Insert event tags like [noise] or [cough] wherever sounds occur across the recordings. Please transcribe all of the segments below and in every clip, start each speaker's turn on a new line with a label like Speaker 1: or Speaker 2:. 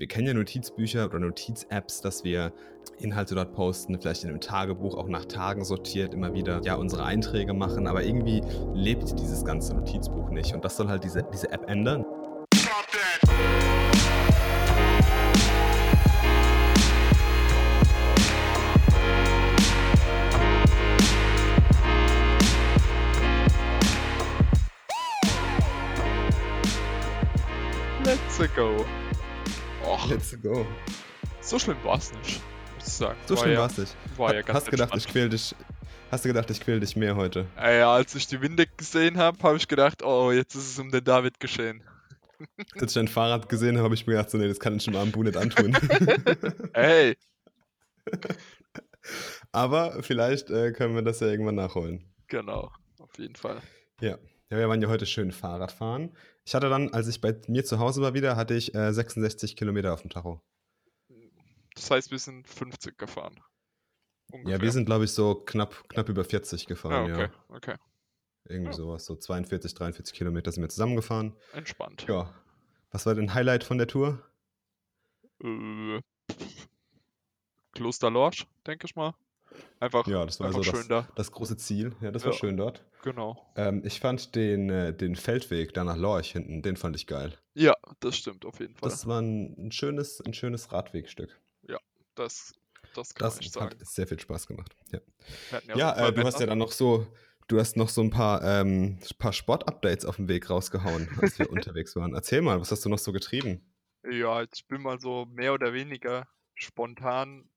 Speaker 1: Wir kennen ja Notizbücher oder Notiz-Apps, dass wir Inhalte dort posten, vielleicht in einem Tagebuch auch nach Tagen sortiert, immer wieder ja unsere Einträge machen, aber irgendwie lebt dieses ganze Notizbuch nicht und das soll halt diese, diese App ändern.
Speaker 2: Let's go. Och,
Speaker 1: Let's go.
Speaker 2: so schlimm war es nicht, muss ich sagen.
Speaker 1: So
Speaker 2: War
Speaker 1: schlimm
Speaker 2: ja,
Speaker 1: war's nicht.
Speaker 2: War ja ganz
Speaker 1: hast gedacht, ich
Speaker 2: entspannt.
Speaker 1: quäl dich. Hast du gedacht, ich quäl dich mehr heute?
Speaker 2: Ja, als ich die Winde gesehen habe, habe ich gedacht, oh, jetzt ist es um den David geschehen. [laughs]
Speaker 1: Als ich dein Fahrrad gesehen habe, habe ich mir gedacht, so, nee, das kann ich dem armen Bu nicht antun. [laughs] [laughs]
Speaker 2: Hey,
Speaker 1: aber vielleicht äh, können wir das ja irgendwann nachholen.
Speaker 2: genau, auf jeden Fall.
Speaker 1: Ja. ja, wir waren ja heute schön Fahrrad fahren. Ich hatte dann, als ich bei mir zu Hause war wieder, hatte ich äh, 66 Kilometer auf dem Tacho.
Speaker 2: Das heißt, wir sind 50 gefahren.
Speaker 1: Ja, wir sind, glaube ich, so knapp, knapp über 40
Speaker 2: Ah,
Speaker 1: gefahren,
Speaker 2: okay,
Speaker 1: ja.
Speaker 2: okay.
Speaker 1: Irgendwie
Speaker 2: Ja.
Speaker 1: sowas. So 42, 43 Kilometer sind wir zusammengefahren.
Speaker 2: Entspannt.
Speaker 1: Ja. Was war dein Highlight von der Tour?
Speaker 2: Äh, Kloster Lorsch, denke ich mal. Einfach,
Speaker 1: Ja, das war so
Speaker 2: schön
Speaker 1: das,
Speaker 2: da.
Speaker 1: das große Ziel. Ja, das war
Speaker 2: Ja.
Speaker 1: schön dort.
Speaker 2: Genau.
Speaker 1: Ähm, ich fand den, äh, den Feldweg da nach Lorch hinten, den fand ich geil.
Speaker 2: Ja, das stimmt auf jeden Fall.
Speaker 1: Das war ein, ein schönes, ein schönes Radwegstück.
Speaker 2: Das, das kann
Speaker 1: Das
Speaker 2: man nicht
Speaker 1: hat
Speaker 2: sagen.
Speaker 1: sehr viel Spaß gemacht. Ja, ja
Speaker 2: super
Speaker 1: äh, du hast ja dann noch so, du hast noch so ein paar, ähm, paar Sport-Updates auf dem Weg rausgehauen, als wir [laughs] unterwegs waren. Erzähl mal, was hast du noch so getrieben?
Speaker 2: Ja, ich bin mal so mehr oder weniger spontan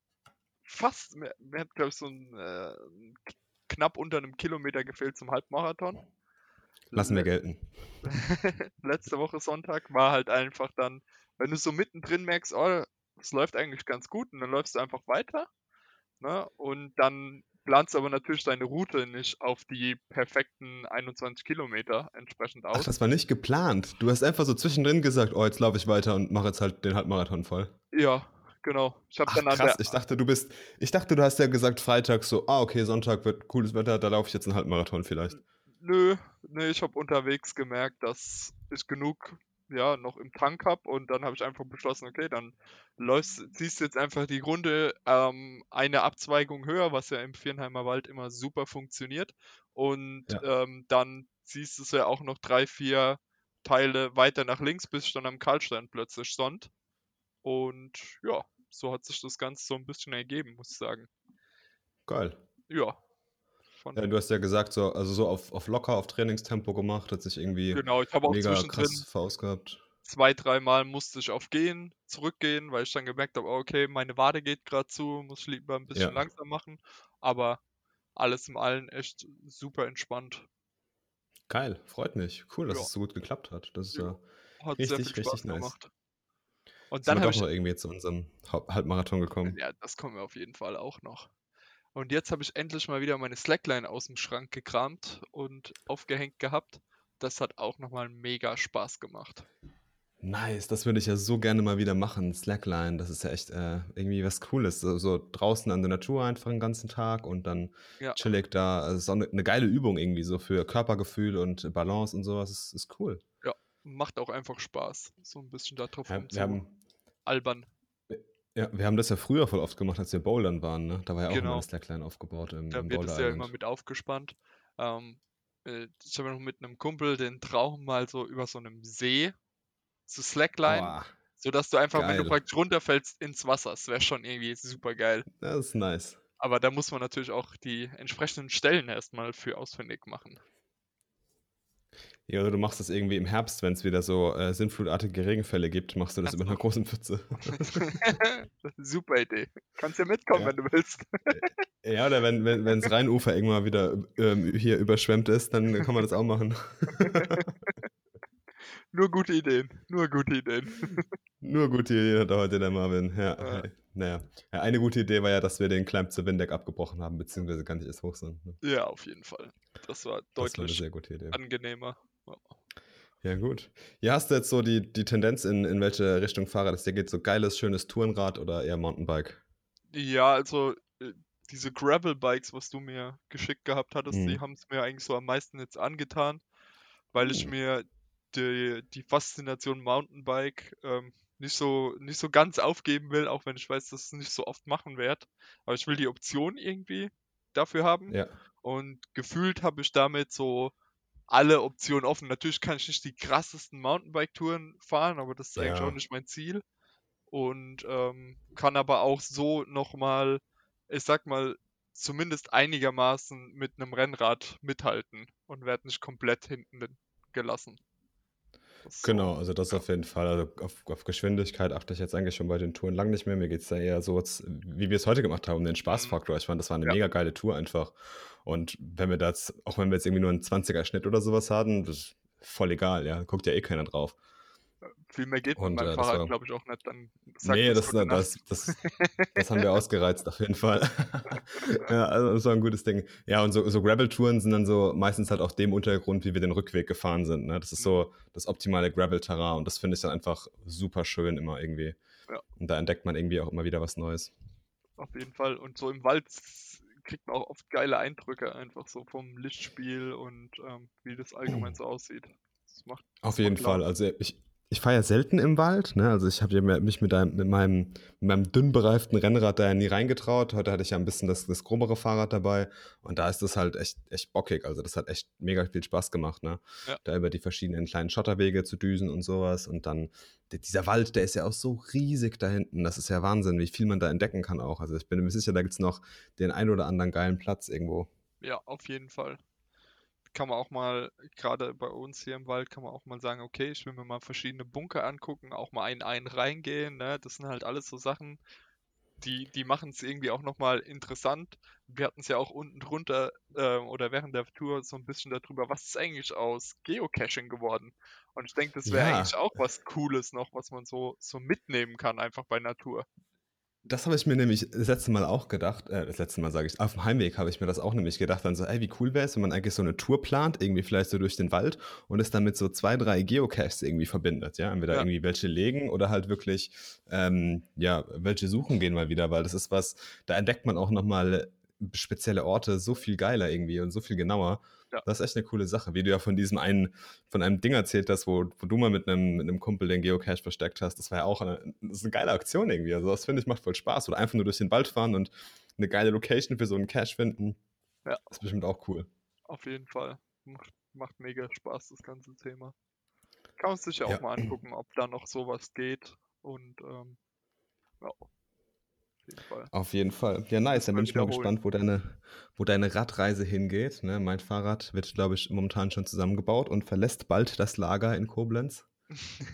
Speaker 2: fast, mir, mir hat glaube ich so ein, äh, knapp unter einem Kilometer gefehlt zum Halbmarathon.
Speaker 1: Lassen wir
Speaker 2: Le-
Speaker 1: gelten. [laughs]
Speaker 2: Letzte Woche Sonntag war halt einfach dann, wenn du so mittendrin merkst, oh, es läuft eigentlich ganz gut und dann läufst du einfach weiter. Ne? Und dann planst du aber natürlich deine Route nicht auf die perfekten 21 Kilometer entsprechend
Speaker 1: Ach,
Speaker 2: aus.
Speaker 1: das war nicht geplant. Du hast einfach so zwischendrin gesagt, oh, jetzt laufe ich weiter und mache jetzt halt den Halbmarathon voll.
Speaker 2: Ja, genau. Ich habe dann an
Speaker 1: krass, ich dachte, du bist, ich dachte, du hast ja gesagt, Freitag so, ah, okay, Sonntag wird cooles Wetter, da laufe ich jetzt einen Halbmarathon vielleicht.
Speaker 2: Nö, nö, ich habe unterwegs gemerkt, dass ich genug ja noch im Tank habe und dann habe ich einfach beschlossen, okay, dann läufst, ziehst du jetzt einfach die Runde ähm, eine Abzweigung höher, was ja im Vierenheimer Wald immer super funktioniert und
Speaker 1: Ja.
Speaker 2: ähm, dann ziehst du es ja auch noch drei, vier Teile weiter nach links, bis ich dann am Karlstein plötzlich stand und ja, so hat sich das Ganze so ein bisschen ergeben, muss ich sagen.
Speaker 1: Geil.
Speaker 2: Ja,
Speaker 1: Ja, du hast ja gesagt, so, also so auf, auf locker, auf Trainingstempo gemacht, hat sich irgendwie
Speaker 2: genau, ich habe auch
Speaker 1: mega krass verausgabt.
Speaker 2: zwei, dreimal musste ich auf Gehen zurückgehen, weil ich dann gemerkt habe, okay, meine Wade geht gerade zu, muss ich lieber ein bisschen
Speaker 1: Ja.
Speaker 2: langsam machen. Aber alles im Allen echt super entspannt.
Speaker 1: Geil, freut mich. Cool, dass
Speaker 2: Ja.
Speaker 1: es so gut geklappt hat. Das ist
Speaker 2: Ja.
Speaker 1: Richtig, richtig nice.
Speaker 2: gemacht. Und
Speaker 1: sind
Speaker 2: dann
Speaker 1: wir
Speaker 2: habe ich,
Speaker 1: noch irgendwie zu unserem Halbmarathon gekommen.
Speaker 2: ja, das kommen wir auf jeden Fall auch noch. Und jetzt habe ich endlich mal wieder meine Slackline aus dem Schrank gekramt und aufgehängt gehabt. Das hat auch nochmal mega Spaß gemacht.
Speaker 1: Nice, das würde ich ja so gerne mal wieder machen. Slackline, das ist ja echt äh, irgendwie was Cooles. So, so draußen an der Natur einfach den ganzen Tag und dann
Speaker 2: Ja.
Speaker 1: chillig da. Also so eine, eine geile Übung irgendwie, so für Körpergefühl und Balance und sowas. Ist, ist cool.
Speaker 2: Macht auch einfach Spaß, so ein bisschen da drauf
Speaker 1: Ja, wir, haben,
Speaker 2: albern.
Speaker 1: ja, wir haben das ja früher voll oft gemacht, als wir Bouldern waren. Ne? Da war ja auch immer
Speaker 2: Genau.
Speaker 1: eine Slackline aufgebaut im,
Speaker 2: Da
Speaker 1: im
Speaker 2: wird es ja immer mit aufgespannt. Ähm, äh, ich habe noch mit einem Kumpel den Traum mal so über so einem See zu Slackline,
Speaker 1: Boah,
Speaker 2: sodass du einfach, wenn du
Speaker 1: geil.
Speaker 2: praktisch runterfällst, ins Wasser. Das wäre schon irgendwie super geil.
Speaker 1: das ist nice.
Speaker 2: Aber da muss man natürlich auch die entsprechenden Stellen erstmal für ausfindig machen.
Speaker 1: Ja, oder du machst das irgendwie im Herbst, wenn es wieder so äh, sinnflutartige Regenfälle gibt, machst du das
Speaker 2: Ach
Speaker 1: über einer großen Pfütze. [laughs]
Speaker 2: super Idee. Kannst ja mitkommen,
Speaker 1: Ja.
Speaker 2: wenn du willst. [laughs]
Speaker 1: Ja, oder wenn, wenn, wenn das Rheinufer irgendwann wieder ähm, hier überschwemmt ist, dann kann man das auch machen. [laughs]
Speaker 2: Nur gute Ideen. Nur gute Ideen.
Speaker 1: Nur gute Ideen hat heute der Marvin. Ja,
Speaker 2: Ja.
Speaker 1: naja. Ja, eine gute Idee war ja, dass wir den Climb zu Windeck abgebrochen haben, beziehungsweise gar nicht erst hoch sind. ne?
Speaker 2: Ja, auf jeden Fall. Das war
Speaker 1: Das war eine
Speaker 2: deutlich
Speaker 1: sehr gute Idee.
Speaker 2: angenehmer. Ja.
Speaker 1: Gut. Ja, hast du jetzt so die, die Tendenz, in, in welche Richtung Fahrrad es dir geht? So geiles, schönes Tourenrad oder eher Mountainbike?
Speaker 2: Ja, also äh, diese Gravel-Bikes, was du mir geschickt gehabt hattest, die
Speaker 1: Mhm.
Speaker 2: haben es mir eigentlich so am meisten jetzt angetan, weil ich
Speaker 1: Uh.
Speaker 2: mir die, die Faszination Mountainbike ähm, nicht so, nicht so ganz aufgeben will, auch wenn ich weiß, dass ich es nicht so oft machen werde. Aber ich will die Option irgendwie dafür haben.
Speaker 1: Ja.
Speaker 2: Und gefühlt habe ich damit so alle Optionen offen. Natürlich kann ich nicht die krassesten Mountainbike-Touren fahren, aber das ist eigentlich
Speaker 1: Ja.
Speaker 2: auch nicht mein Ziel. Und ähm, kann aber auch so nochmal, ich sag mal, zumindest einigermaßen mit einem Rennrad mithalten und werde nicht komplett hinten gelassen. Ist so,
Speaker 1: Genau, also das auf jeden Fall. Also auf, auf Geschwindigkeit achte ich jetzt eigentlich schon bei den Touren lang nicht mehr. Mir geht es da eher so, wie wir es heute gemacht haben, um den
Speaker 2: Mhm.
Speaker 1: Spaßfaktor. Ich fand, das war eine
Speaker 2: Ja.
Speaker 1: mega geile Tour einfach. Und wenn wir das, auch wenn wir jetzt irgendwie nur einen 20er Schnitt oder sowas hatten, das ist voll egal, ja. Guckt ja eh keiner drauf.
Speaker 2: Viel mehr geht mit
Speaker 1: Und
Speaker 2: meinem
Speaker 1: äh, das
Speaker 2: Fahrrad, glaube ich, auch nicht. Dann sagt
Speaker 1: Nee, das, das,
Speaker 2: Nacht.
Speaker 1: das, das haben wir [laughs] ausgereizt, auf jeden Fall. [laughs] ja, also das war ein gutes Ding. Ja, und so, so Gravel-Touren sind dann so meistens halt auf dem Untergrund, wie wir den Rückweg gefahren sind. Ne? Das ist
Speaker 2: Mhm.
Speaker 1: so das optimale Gravel-Terrain und das finde ich dann einfach super schön immer irgendwie.
Speaker 2: Ja,
Speaker 1: Und da entdeckt man irgendwie auch immer wieder was Neues.
Speaker 2: auf jeden Fall. Und so im Wald kriegt man auch oft geile Eindrücke, einfach so vom Lichtspiel und ähm, wie das allgemein so aussieht. Das macht,
Speaker 1: Auf jeden Fall. Also ich, ich fahre ja selten im Wald. Ne? Also ich habe ja mich mit, einem, mit, meinem, mit meinem dünn bereiften Rennrad da ja nie reingetraut. Heute hatte ich ja ein bisschen das, das grobere Fahrrad dabei. Und da ist das halt echt, echt bockig. Also das hat echt mega viel Spaß gemacht. Ne?
Speaker 2: Ja,
Speaker 1: Da über die verschiedenen kleinen Schotterwege zu düsen und sowas. Und dann dieser Wald, der ist ja auch so riesig da hinten. Das ist ja Wahnsinn, wie viel man da entdecken kann auch. Also ich bin mir sicher, da gibt es noch den ein oder anderen geilen Platz irgendwo.
Speaker 2: ja, auf jeden Fall. Kann man auch mal, gerade bei uns hier im Wald, kann man auch mal sagen, okay, ich will mir mal verschiedene Bunker angucken, auch mal einen einen reingehen, ne? Das sind halt alles so Sachen, die, die machen es irgendwie auch nochmal interessant. Wir hatten es ja auch unten drunter äh, oder während der Tour so ein bisschen darüber, was ist eigentlich aus Geocaching geworden? Und ich denke, das wäre eigentlich
Speaker 1: Ja,
Speaker 2: auch was Cooles noch, was man so, so mitnehmen kann, einfach bei Natur.
Speaker 1: Das habe ich mir nämlich das letzte Mal auch gedacht, äh, das letzte Mal sage ich, auf dem Heimweg habe ich mir das auch nämlich gedacht, dann so, ey, wie cool wäre es, wenn man eigentlich so eine Tour plant, irgendwie vielleicht so durch den Wald und es dann mit so zwei, drei Geocaches irgendwie verbindet, ja, entweder
Speaker 2: Ja,
Speaker 1: irgendwie welche legen oder halt wirklich, ähm, ja, welche suchen gehen mal wieder, weil das ist was, da entdeckt man auch nochmal spezielle Orte so viel geiler irgendwie und so viel genauer.
Speaker 2: Ja,
Speaker 1: Das ist echt eine coole Sache, wie du ja von diesem einen, von einem Ding erzählt hast, wo, wo du mal mit einem, mit einem Kumpel den Geocache versteckt hast. Das war ja auch eine, das ist eine geile Aktion irgendwie. Also das finde ich macht voll Spaß. Oder einfach nur durch den Wald fahren und eine geile Location für so einen Cache finden.
Speaker 2: ja,
Speaker 1: Das ist bestimmt auch cool.
Speaker 2: auf jeden Fall. Macht, macht mega Spaß, das ganze Thema. Kann man sich ja auch mal angucken, ob da noch sowas geht. Und ähm, ja, jeden Fall.
Speaker 1: auf jeden Fall. Ja, nice. Dann bin ich mal gespannt, wo deine, wo deine Radreise hingeht. Ne? Mein Fahrrad wird, glaube ich, momentan schon zusammengebaut und verlässt bald das Lager in Koblenz.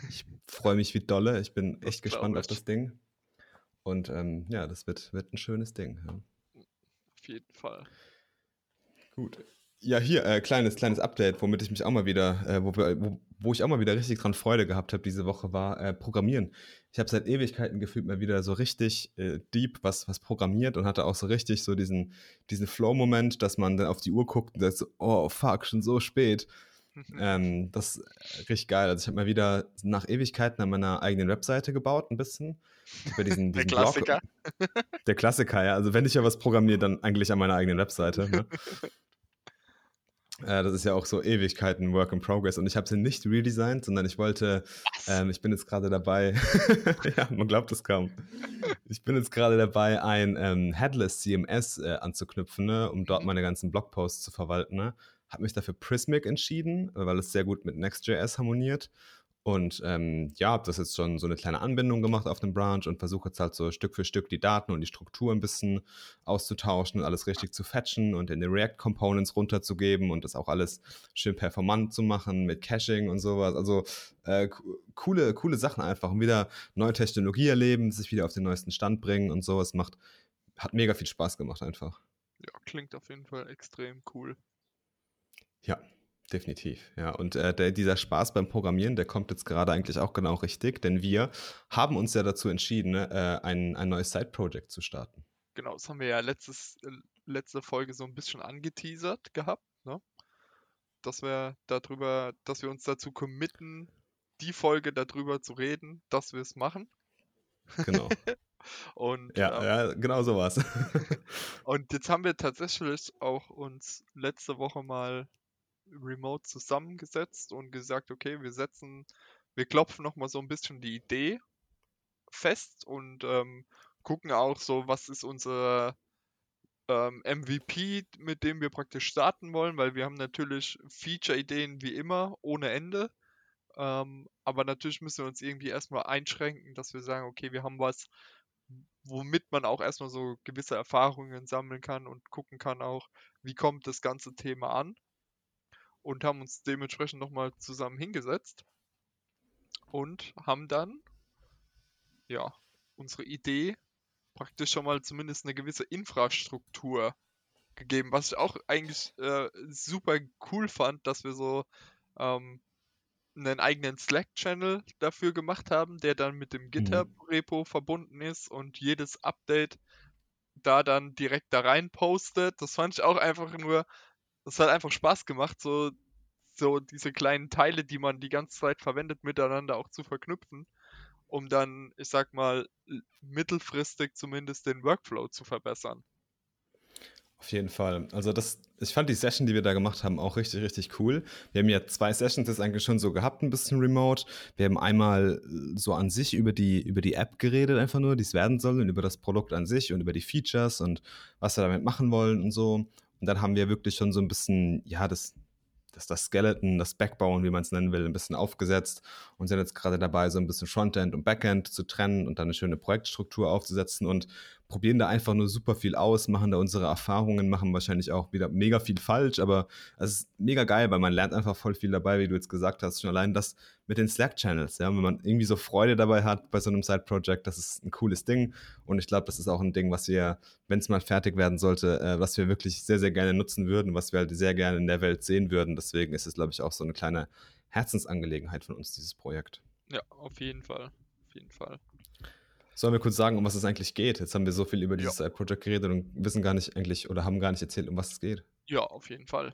Speaker 1: Ich [laughs] freue mich wie dolle. Ich bin
Speaker 2: Das
Speaker 1: echt gespannt auf das. Ding. Und ähm, ja, das wird, wird ein schönes Ding. Ja.
Speaker 2: Auf jeden Fall.
Speaker 1: Gut. Ja, hier, äh, kleines, kleines Update, womit ich mich auch mal wieder, äh, wo, wo, wo ich auch mal wieder richtig dran Freude gehabt habe diese Woche, war äh, Programmieren. Ich habe seit Ewigkeiten gefühlt mal wieder so richtig äh, deep was, was programmiert und hatte auch so richtig so diesen, diesen Flow-Moment, dass man dann auf die Uhr guckt und sagt so, oh fuck, schon so spät. Ähm, das ist richtig geil. Also ich habe mal wieder nach Ewigkeiten an meiner eigenen Webseite gebaut, ein bisschen. Über diesen, [laughs]
Speaker 2: Der
Speaker 1: diesen Blog.
Speaker 2: Klassiker.
Speaker 1: Der Klassiker, ja. Also wenn ich ja was programmiere, dann eigentlich an meiner eigenen Webseite. Ne? [laughs] Äh, das ist ja auch so Ewigkeiten Work in Progress. Und ich habe sie nicht redesigned, sondern ich wollte, ähm, ich bin jetzt gerade dabei, [laughs] ja, man glaubt es kaum. Ich bin jetzt gerade dabei, ein ähm, Headless CMS äh, anzuknüpfen, ne, um dort
Speaker 2: Mhm.
Speaker 1: meine ganzen Blogposts zu verwalten. Ne. Habe mich dafür Prismic entschieden, weil es sehr gut mit Next.js harmoniert. Und ähm, ja, habe das jetzt schon so eine kleine Anbindung gemacht auf dem Branch und versuche jetzt halt so Stück für Stück die Daten und die Struktur ein bisschen auszutauschen und alles richtig zu fetchen und in die React-Components runterzugeben und das auch alles schön performant zu machen mit Caching und sowas. Also äh, co- coole, coole Sachen einfach und wieder neue Technologie erleben, sich wieder auf den neuesten Stand bringen und sowas macht, hat mega viel Spaß gemacht einfach.
Speaker 2: Ja, klingt auf jeden Fall extrem cool.
Speaker 1: Ja, definitiv. Ja, und äh, der, dieser Spaß beim Programmieren, der kommt jetzt gerade eigentlich auch genau richtig, denn wir haben uns ja dazu entschieden, ne, äh, ein, ein neues Side-Project zu starten.
Speaker 2: Genau, das haben wir ja letztes, äh, letzte Folge so ein bisschen angeteasert gehabt, ne? Dass wir darüber, dass wir uns dazu committen, die Folge darüber zu reden, dass wir es machen.
Speaker 1: Genau. [laughs]
Speaker 2: Und,
Speaker 1: Ja,
Speaker 2: ähm,
Speaker 1: ja genau so war's. [laughs]
Speaker 2: und jetzt haben wir tatsächlich auch uns letzte Woche mal remote zusammengesetzt und gesagt, okay, wir setzen, wir klopfen nochmal so ein bisschen die Idee fest und ähm, gucken auch so, was ist unser ähm, MVP, mit dem wir praktisch starten wollen, weil wir haben natürlich Feature-Ideen wie immer ohne Ende. Ähm, aber natürlich müssen wir uns irgendwie erstmal einschränken, dass wir sagen, okay, wir haben was, womit man auch erstmal so gewisse Erfahrungen sammeln kann und gucken kann auch, wie kommt das ganze Thema an. Und haben uns dementsprechend nochmal zusammen hingesetzt und haben dann, ja, unsere Idee praktisch schon mal zumindest eine gewisse Infrastruktur gegeben, was ich auch eigentlich äh, super cool fand, dass wir so ähm, einen eigenen Slack-Channel dafür gemacht haben, der dann mit dem
Speaker 1: Mhm.
Speaker 2: GitHub-Repo verbunden ist und jedes Update da dann direkt da rein postet. Das fand ich auch einfach nur, das hat einfach Spaß gemacht, so, so diese kleinen Teile, die man die ganze Zeit verwendet, miteinander auch zu verknüpfen, um dann, ich sag mal, mittelfristig zumindest den Workflow zu verbessern.
Speaker 1: Auf jeden Fall. Also das, ich fand die Session, die wir da gemacht haben, auch richtig, richtig cool. Wir haben ja zwei Sessions jetzt eigentlich schon so gehabt, ein bisschen remote. Wir haben einmal äh, so an sich über die, über die App geredet, einfach nur, die es werden soll und über das Produkt an sich und über die Features und was wir damit machen wollen und so. Und dann haben wir wirklich schon so ein bisschen, ja, das, das, das Skeleton, das Backbone, wie man es nennen will, ein bisschen aufgesetzt und sind jetzt gerade dabei, so ein bisschen Frontend und Backend zu trennen und dann eine schöne Projektstruktur aufzusetzen. Und probieren da einfach nur super viel aus, machen da unsere Erfahrungen, machen wahrscheinlich auch wieder mega viel falsch, aber es ist mega geil, weil man lernt einfach voll viel dabei, wie du jetzt gesagt hast, schon allein das mit den Slack-Channels, ja, wenn man irgendwie so Freude dabei hat bei so einem Side-Project, das ist ein cooles Ding und ich glaube, das ist auch ein Ding, was wir, wenn es mal fertig werden sollte, äh, was wir wirklich sehr, sehr gerne nutzen würden, was wir halt sehr gerne in der Welt sehen würden, deswegen ist es, glaube ich, auch so eine kleine Herzensangelegenheit von uns, dieses Projekt.
Speaker 2: Ja, auf jeden Fall. Auf jeden Fall.
Speaker 1: Sollen wir kurz sagen, um was es eigentlich geht? Jetzt haben wir so viel über
Speaker 2: Ja.
Speaker 1: dieses Side-Project geredet und wissen gar nicht eigentlich oder haben gar nicht erzählt, um was es geht.
Speaker 2: Ja, auf jeden Fall.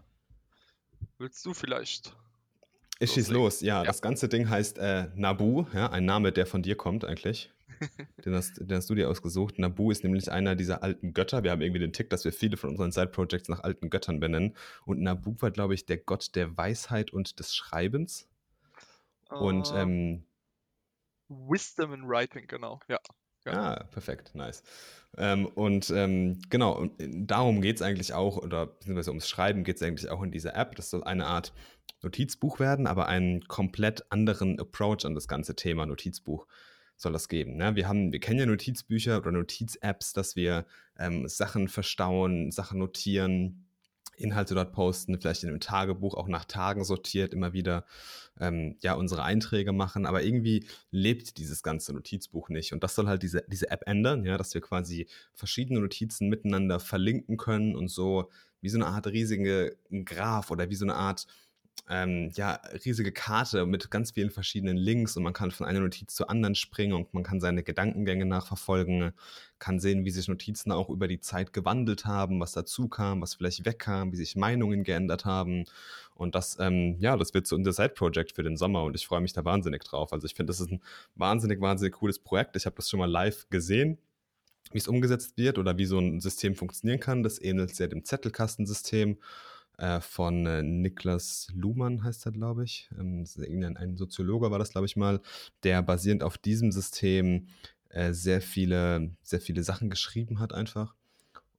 Speaker 2: Willst du vielleicht?
Speaker 1: Ich schieß
Speaker 2: Loslegen.
Speaker 1: los. Ja,
Speaker 2: Ja.
Speaker 1: das ganze Ding heißt äh, Nabu, ja, ein Name, der von dir kommt eigentlich. [laughs] Den hast, den hast du dir ausgesucht. Nabu ist nämlich einer dieser alten Götter. Wir haben irgendwie den Tick, dass wir viele von unseren Side-Projects nach alten Göttern benennen. Und Nabu war, glaube ich, der Gott der Weisheit und des Schreibens. Und
Speaker 2: Ähm,
Speaker 1: ähm,
Speaker 2: Wisdom in Writing, genau. Ja. Ja.
Speaker 1: Ah, perfekt, nice. Ähm, und ähm, genau, und darum geht es eigentlich auch, oder beziehungsweise ums Schreiben geht es eigentlich auch in dieser App. Das soll eine Art Notizbuch werden, aber einen komplett anderen Approach an das ganze Thema Notizbuch soll das geben. Ne? Wir, haben, wir kennen ja Notizbücher oder Notiz-Apps, dass wir ähm, Sachen verstauen, Sachen notieren, Inhalte dort posten, vielleicht in einem Tagebuch auch nach Tagen sortiert, immer wieder ähm, ja, unsere Einträge machen, aber irgendwie lebt dieses ganze Notizbuch nicht. Und das soll halt diese, diese App ändern, ja, dass wir quasi verschiedene Notizen miteinander verlinken können und so wie so eine Art riesige Graph oder wie so eine Art ähm, ja, riesige Karte mit ganz vielen verschiedenen Links und man kann von einer Notiz zur anderen springen und man kann seine Gedankengänge nachverfolgen, kann sehen, wie sich Notizen auch über die Zeit gewandelt haben, was dazu kam, was vielleicht wegkam, wie sich Meinungen geändert haben. Und das, ähm, ja, das wird so unser Side-Project für den Sommer und ich freue mich da wahnsinnig drauf. Also ich finde, das ist ein wahnsinnig, wahnsinnig cooles Projekt. Ich habe das schon mal live gesehen wie es umgesetzt wird oder wie so ein System funktionieren kann. Das ähnelt sehr dem Zettelkastensystem äh, von äh, Niklas Luhmann, heißt er, glaube ich. Ähm, ein Soziologe war das, glaube ich mal, der basierend auf diesem System äh, sehr, viele, sehr viele Sachen geschrieben hat einfach.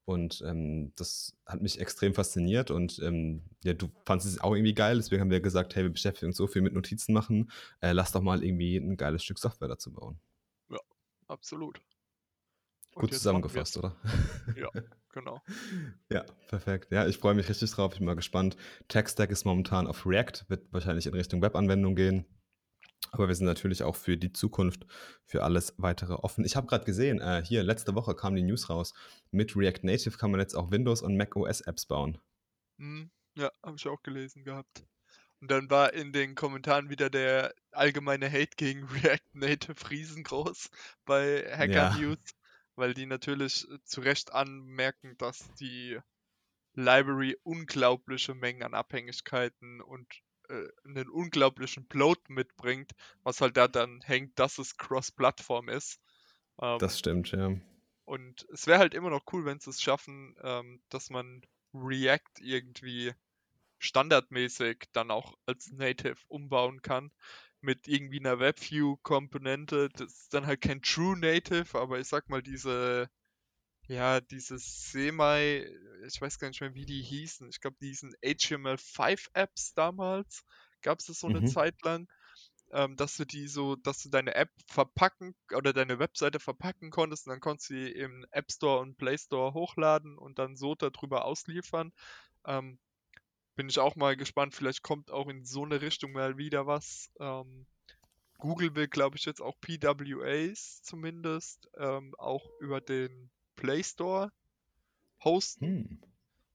Speaker 1: Und ähm, das hat mich extrem fasziniert und ähm, ja, du fandest es auch irgendwie geil, deswegen haben wir gesagt, hey, wir beschäftigen uns so viel mit Notizen machen, äh, lass doch mal irgendwie ein geiles Stück Software dazu bauen.
Speaker 2: Absolut.
Speaker 1: Gut zusammengefasst, oder? [laughs]
Speaker 2: Ja, genau. [laughs]
Speaker 1: Ja, perfekt. Ja, ich freue mich richtig drauf. Ich bin mal gespannt. Tech-Stack ist momentan auf React, wird wahrscheinlich in Richtung Webanwendung gehen. Aber wir sind natürlich auch für die Zukunft, für alles weitere offen. Ich habe gerade gesehen, äh, hier letzte Woche kam die News raus. Mit React Native kann man jetzt auch Windows und Mac OS Apps bauen.
Speaker 2: Hm, ja, habe ich auch gelesen gehabt. Und dann war in den Kommentaren wieder der allgemeine Hate gegen [laughs] React Native riesengroß bei Hacker
Speaker 1: Ja.
Speaker 2: News, weil die natürlich äh, zu Recht anmerken, dass die Library unglaubliche Mengen an Abhängigkeiten und äh, einen unglaublichen Bloat mitbringt, was halt da dann hängt, dass es Cross-Plattform ist. Ähm,
Speaker 1: Das stimmt, ja.
Speaker 2: und es wäre halt immer noch cool, wenn sie es schaffen, ähm, dass man React irgendwie standardmäßig dann auch als Native umbauen kann. Mit irgendwie einer WebView-Komponente. Das ist dann halt kein True Native, aber ich sag mal, diese, ja, diese Semi, ich weiß gar nicht mehr, wie die hießen. Ich glaube, diesen HTML5-Apps damals gab es das so eine
Speaker 1: Mhm.
Speaker 2: Zeit lang, ähm, dass du die so, dass du deine App verpacken oder deine Webseite verpacken konntest und dann konntest du sie im App Store und Play Store hochladen und dann so darüber ausliefern. Ähm, bin ich auch mal gespannt. Vielleicht kommt auch in so eine Richtung mal wieder was. Ähm, Google will, glaube ich, jetzt auch PWAs zumindest ähm, auch über den Play Store hosten,
Speaker 1: Hm.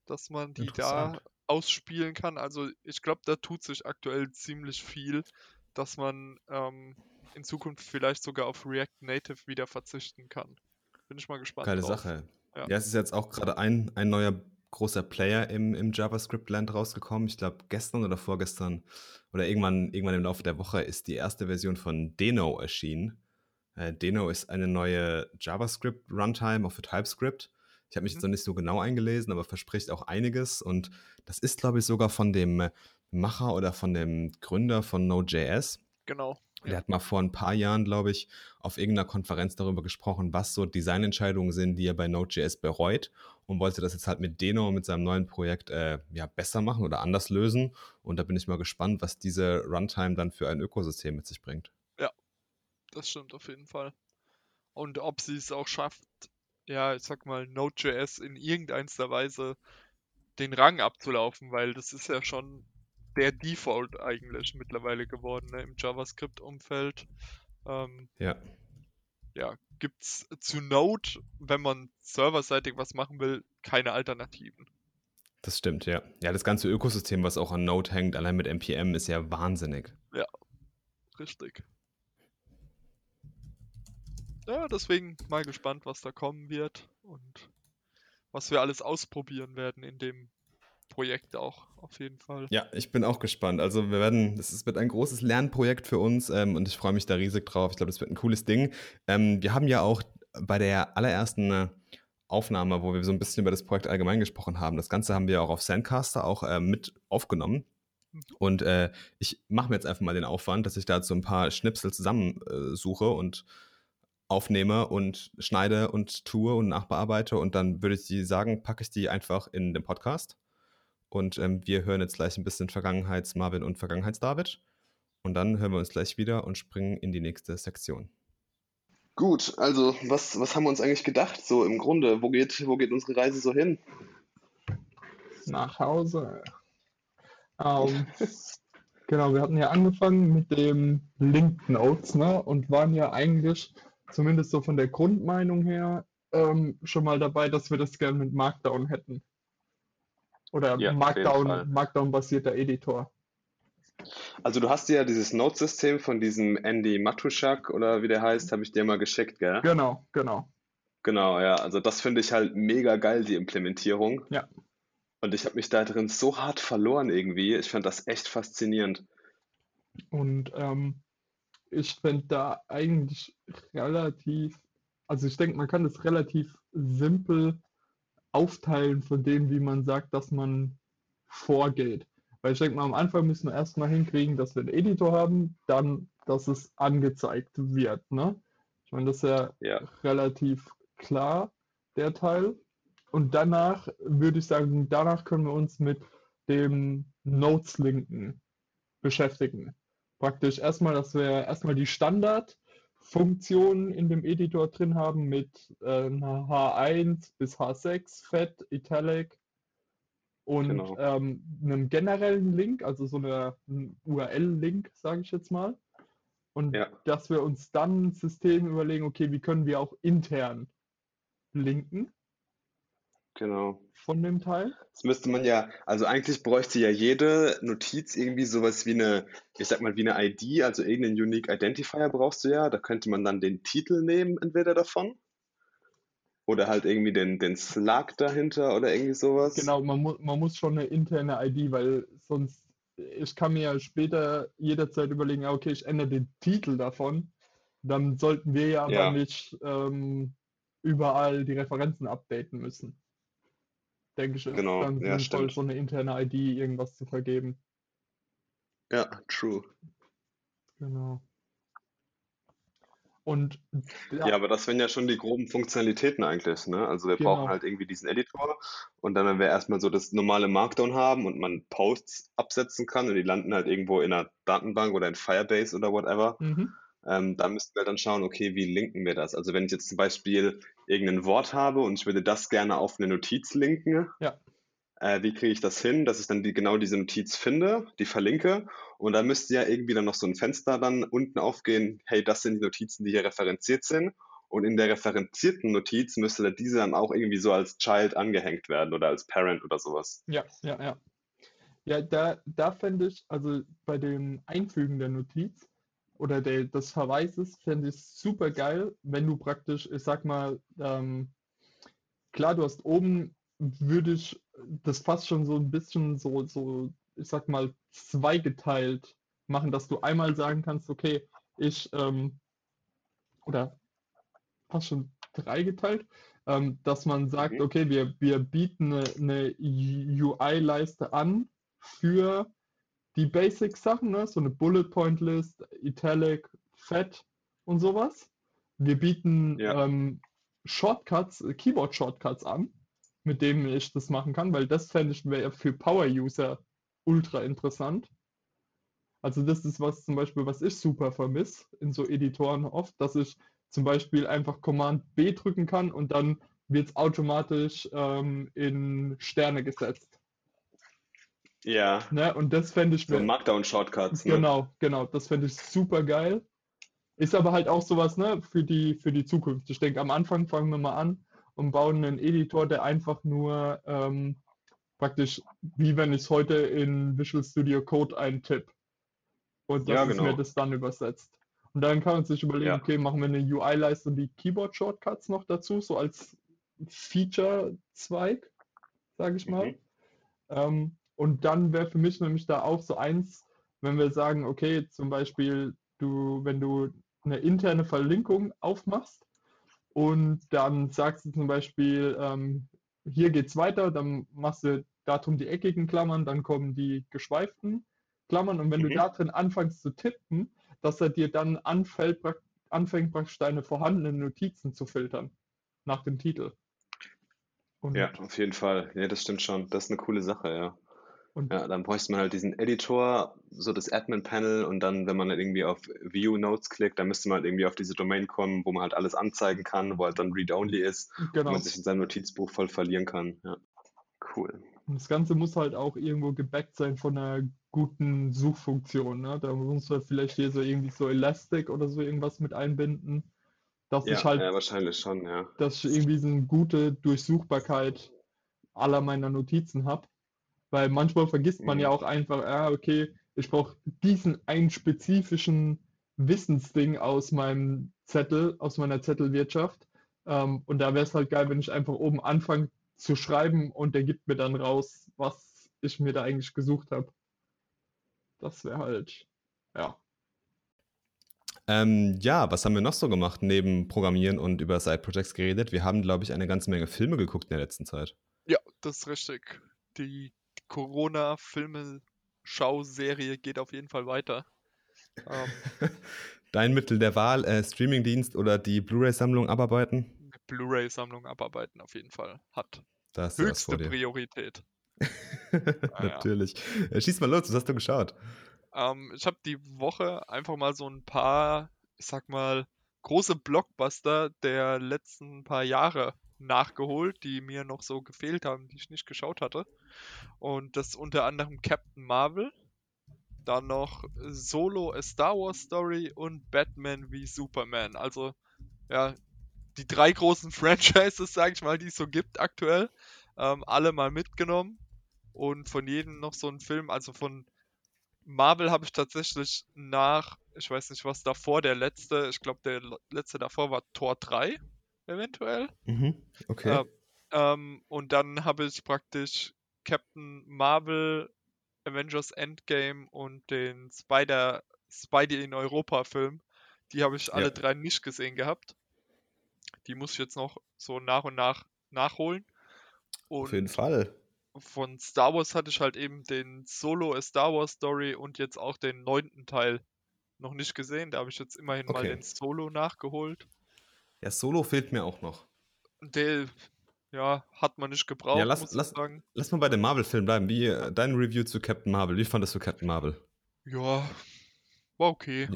Speaker 2: dass man die da ausspielen kann. Also ich glaube, da tut sich aktuell ziemlich viel, dass man ähm, in Zukunft vielleicht sogar auf React Native wieder verzichten kann. Bin ich mal gespannt
Speaker 1: Geile
Speaker 2: drauf.
Speaker 1: Sache.
Speaker 2: Ja.
Speaker 1: Ja, es ist jetzt auch gerade ein, ein neuer großer Player im, im JavaScript-Land rausgekommen. Ich glaube, gestern oder vorgestern oder irgendwann, irgendwann im Laufe der Woche ist die erste Version von Deno erschienen. Äh, Deno ist eine neue JavaScript-Runtime auch für TypeScript. Ich habe mich jetzt
Speaker 2: Mhm.
Speaker 1: noch nicht so genau eingelesen, aber verspricht auch einiges. Und das ist, glaube ich, sogar von dem Macher oder von dem Gründer von Node.js.
Speaker 2: Genau.
Speaker 1: Der
Speaker 2: Ja.
Speaker 1: hat mal vor ein paar Jahren, glaube ich, auf irgendeiner Konferenz darüber gesprochen, was so Designentscheidungen sind, die er bei Node.js bereut und wollte das jetzt halt mit Deno, mit seinem neuen Projekt, äh, ja, besser machen oder anders lösen. Und da bin ich mal gespannt, was diese Runtime dann für ein Ökosystem mit sich bringt.
Speaker 2: Das stimmt auf jeden Fall. Und ob sie es auch schafft, ja, ich sag mal, Node.js in irgendeiner Weise den Rang abzulaufen, weil das ist ja schon der Default eigentlich mittlerweile geworden ne, im JavaScript-Umfeld. Ähm,
Speaker 1: Ja.
Speaker 2: ja, gibt's zu Node, wenn man serverseitig was machen will, keine Alternativen.
Speaker 1: Das stimmt, ja. Ja, das ganze Ökosystem, was auch an Node hängt, allein mit NPM, ist ja wahnsinnig.
Speaker 2: Richtig. Ja, deswegen mal gespannt, was da kommen wird und was wir alles ausprobieren werden in dem Projekt auch, auf jeden Fall.
Speaker 1: Ja, ich bin auch gespannt. Also wir werden, ist- wird ein großes Lernprojekt für uns ähm, und ich freue mich da riesig drauf. Ich glaube, das wird ein cooles Ding. Ähm, wir haben ja auch bei der allerersten äh, Aufnahme, wo wir so ein bisschen über das Projekt allgemein gesprochen haben, das Ganze haben wir auch auf Sandcaster auch äh, mit aufgenommen. Und äh, ich mache mir jetzt einfach mal den Aufwand, dass ich da so ein paar Schnipsel zusammensuche äh, und aufnehme und schneide und tue und nachbearbeite und dann würde ich sagen, packe ich die einfach in den Podcast. Und ähm, wir hören jetzt gleich ein bisschen Vergangenheits-Marvin und Vergangenheits-David. Und dann hören wir uns gleich wieder und springen in die nächste Sektion.
Speaker 3: Gut, also was, was haben wir uns eigentlich gedacht? So im Grunde, wo geht, wo geht unsere Reise so hin?
Speaker 4: nach Hause. Ähm, genau, wir hatten ja angefangen mit dem Link Notes, ne? Und waren ja eigentlich, zumindest so von der Grundmeinung her, ähm, schon mal dabei, dass wir das gern mit Markdown hätten. Oder
Speaker 3: Ja,
Speaker 4: Markdown. Markdown-basierter Editor.
Speaker 3: Also du hast dir ja dieses Node-System von diesem Andy Matuschak oder wie der heißt, habe ich dir mal geschickt, gell?
Speaker 4: Genau, genau.
Speaker 3: Genau, ja. Also das finde ich halt mega geil, die Implementierung.
Speaker 4: Ja.
Speaker 3: Und ich habe mich da drin so hart verloren irgendwie. Ich fand das echt faszinierend.
Speaker 4: Und ähm, ich finde da eigentlich relativ, also ich denke, man kann das relativ simpel aufteilen von dem, wie man sagt, dass man vorgeht. Weil ich denke mal, am Anfang müssen wir erstmal hinkriegen, dass wir einen Editor haben, dann, dass es angezeigt wird. Ne? Ich meine, das ist ja
Speaker 3: Ja.
Speaker 4: relativ klar, der Teil. Und danach würde ich sagen, danach können wir uns mit dem Notes-Linken beschäftigen. Praktisch erstmal, dass wir erstmal die Standardfunktionen in dem Editor drin haben mit äh, einer H1 bis H6, Fett, Italic und
Speaker 3: Genau.
Speaker 4: ähm, einem generellen Link, also so einer URL-Link, sage ich jetzt mal. Und
Speaker 3: Ja.
Speaker 4: dass wir uns dann ein System überlegen, okay, wie können wir auch intern linken
Speaker 3: Genau.
Speaker 4: von dem Teil.
Speaker 3: Das müsste man ja, also eigentlich bräuchte ja jede Notiz irgendwie sowas wie eine, ich sag mal, wie eine ID, also irgendeinen Unique Identifier brauchst du ja. Da könnte man dann den Titel nehmen, entweder davon. Oder halt irgendwie den, den Slug dahinter oder irgendwie sowas.
Speaker 4: Genau, man, mu man muss schon eine interne ID, weil sonst, ich kann mir ja später jederzeit überlegen, okay, ich ändere den Titel davon. Dann sollten wir ja aber
Speaker 3: Ja.
Speaker 4: nicht ähm, überall die Referenzen updaten müssen. Denke ich, ist
Speaker 3: Genau,
Speaker 4: dann
Speaker 3: ja,
Speaker 4: sinnvoll,
Speaker 3: stimmt.
Speaker 4: so eine interne ID irgendwas zu vergeben.
Speaker 3: Ja, true.
Speaker 4: Genau. Und
Speaker 3: Ja, aber das wären ja schon die groben Funktionalitäten eigentlich, ne? Also wir brauchen
Speaker 4: genau.
Speaker 3: halt irgendwie diesen Editor und dann, wenn wir erstmal so das normale Markdown haben und man Posts absetzen kann und die landen halt irgendwo in einer Datenbank oder in Firebase oder whatever,
Speaker 4: Mhm.
Speaker 3: Ähm, da müssten wir dann schauen, okay, wie linken wir das? Also wenn ich jetzt zum Beispiel irgendein Wort habe und ich würde das gerne auf eine Notiz linken,
Speaker 4: Ja.
Speaker 3: äh, wie kriege ich das hin, dass ich dann die, genau diese Notiz finde, die verlinke und da müsste ja irgendwie dann noch so ein Fenster dann unten aufgehen, hey, das sind die Notizen, die hier referenziert sind und in der referenzierten Notiz müsste dann diese dann auch irgendwie so als Child angehängt werden oder als Parent oder sowas.
Speaker 4: Ja, ja, ja. Ja, da, da fände ich, also bei dem Einfügen der Notiz oder der, des Verweises, fände ich super geil, wenn du praktisch, ich sag mal, ähm, klar, du hast oben, würde ich das fast schon so ein bisschen so, so, ich sag mal, zweigeteilt machen, dass du einmal sagen kannst, okay, ich, ähm, oder fast schon dreigeteilt, ähm, dass man sagt,
Speaker 3: Mhm.
Speaker 4: okay, wir, wir bieten eine, eine UI-Leiste an für die Basic-Sachen, ne? so eine Bullet Point List, Italic, Fett und sowas. Wir bieten
Speaker 3: Ja.
Speaker 4: ähm, Shortcuts, äh, Keyboard-Shortcuts an, mit denen ich das machen kann, weil das fände ich für Power-User ultra interessant. Also das ist was zum Beispiel, was ich super vermisse in so Editoren oft, dass ich zum Beispiel einfach Command B drücken kann und dann wird es automatisch ähm, in Sterne gesetzt.
Speaker 3: Ja,
Speaker 4: Ne? Und das fände ich
Speaker 3: so Markdown-Shortcuts, ne?
Speaker 4: Genau, genau, das fände ich super geil. Ist aber halt auch sowas, ne, für die, für die Zukunft. Ich denke, am Anfang fangen wir mal an und bauen einen Editor, der einfach nur ähm, praktisch, wie wenn ich es heute in Visual Studio Code eintippe. Und
Speaker 3: Ja,
Speaker 4: dass es mir
Speaker 3: genau.
Speaker 4: das dann übersetzt. Und dann kann man sich überlegen,
Speaker 3: Ja.
Speaker 4: okay, machen wir eine UI-Leiste und die Keyboard-Shortcuts noch dazu, so als Feature-Zweig, sage ich mal.
Speaker 3: Mhm.
Speaker 4: Ähm, und dann wäre für mich nämlich da auch so eins, wenn wir sagen, okay, zum Beispiel, du, wenn du eine interne Verlinkung aufmachst und dann sagst du zum Beispiel, ähm, hier geht's weiter, dann machst du darum die eckigen Klammern, dann kommen die geschweiften Klammern und wenn du
Speaker 3: Mhm.
Speaker 4: da drin anfängst zu tippen, dass er dir dann anfällt, anfängt praktisch deine vorhandenen Notizen zu filtern nach dem Titel. Und,
Speaker 3: Ja, auf jeden Fall. Ja, das stimmt schon. Das ist eine coole Sache, ja.
Speaker 4: Und
Speaker 3: Ja, dann bräuchte man halt diesen Editor, so das Admin-Panel und dann, wenn man dann irgendwie auf View Notes klickt, dann müsste man halt irgendwie auf diese Domain kommen, wo man halt alles anzeigen kann, wo halt dann Read-Only ist
Speaker 4: genau.
Speaker 3: man sich in seinem Notizbuch voll verlieren kann. Ja, cool.
Speaker 4: Und das Ganze muss halt auch irgendwo gebackt sein von einer guten Suchfunktion. Ne? Da muss man vielleicht hier so irgendwie so Elastic oder so irgendwas mit einbinden, dass
Speaker 3: Ja,
Speaker 4: ich halt,
Speaker 3: ja, wahrscheinlich schon, ja.
Speaker 4: dass ich irgendwie so eine gute Durchsuchbarkeit aller meiner Notizen habe. Weil manchmal vergisst man
Speaker 3: Mhm.
Speaker 4: ja auch einfach, ah, okay, ich brauche diesen einen spezifischen Wissensding aus meinem Zettel, aus meiner Zettelwirtschaft. Ähm, und da wäre es halt geil, wenn ich einfach oben anfange zu schreiben und der gibt mir dann raus, was ich mir da eigentlich gesucht habe. Das wäre halt, ja.
Speaker 1: Ähm, ja, was haben wir noch so gemacht, neben Programmieren und über Side-Projects geredet? Wir haben, glaube ich, eine ganze Menge Filme geguckt in der letzten Zeit.
Speaker 2: Ja, das ist richtig. Die Corona-Filme-Schau-Serie geht auf jeden Fall weiter. Ähm, [laughs]
Speaker 1: Dein Mittel der Wahl, äh, Streamingdienst oder die Blu-ray-Sammlung abarbeiten?
Speaker 2: Blu-ray-Sammlung abarbeiten auf jeden Fall. Hat
Speaker 1: Da hast du was
Speaker 2: höchste. Priorität. [laughs] ja.
Speaker 1: Natürlich. Äh, Schieß mal los, was hast du geschaut?
Speaker 2: Ähm, ich habe die Woche einfach mal so ein paar, ich sag mal, große Blockbuster der letzten paar Jahre nachgeholt, die mir noch so gefehlt haben, die ich nicht geschaut hatte. Und das unter anderem Captain Marvel, dann noch Solo A Star Wars Story und Batman wie Superman. Also, ja, die drei großen [laughs] Franchises, sag ich mal, die es so gibt aktuell, ähm, alle mal mitgenommen. Und von jedem noch so ein Film, also von Marvel habe ich tatsächlich nach, ich weiß nicht, was davor der letzte, ich glaube, der le- letzte davor war Tor 3, eventuell.
Speaker 1: Mhm. Okay.
Speaker 2: Äh, ähm, und dann habe ich praktisch Captain Marvel, Avengers Endgame und den Spider, Spidey in Europa Film. Die habe ich alle
Speaker 1: Ja.
Speaker 2: drei nicht gesehen gehabt. Die muss ich jetzt noch so nach und nach nachholen.
Speaker 1: Auf jeden
Speaker 2: Und
Speaker 1: Fall.
Speaker 2: von Star Wars hatte ich halt eben den Solo A Star Wars Story und jetzt auch den neunten Teil noch nicht gesehen. Da habe ich jetzt immerhin mal
Speaker 1: Okay.
Speaker 2: den Solo nachgeholt.
Speaker 1: Ja, Solo fehlt mir auch noch.
Speaker 2: Der, ja, hat man nicht gebraucht,
Speaker 1: lass-
Speaker 2: muss
Speaker 1: lass-
Speaker 2: sagen.
Speaker 1: Lass mal bei dem Marvel-Film bleiben. Wie äh, dein Review zu Captain Marvel? Wie fandest du Captain Marvel?
Speaker 2: Ja, war okay.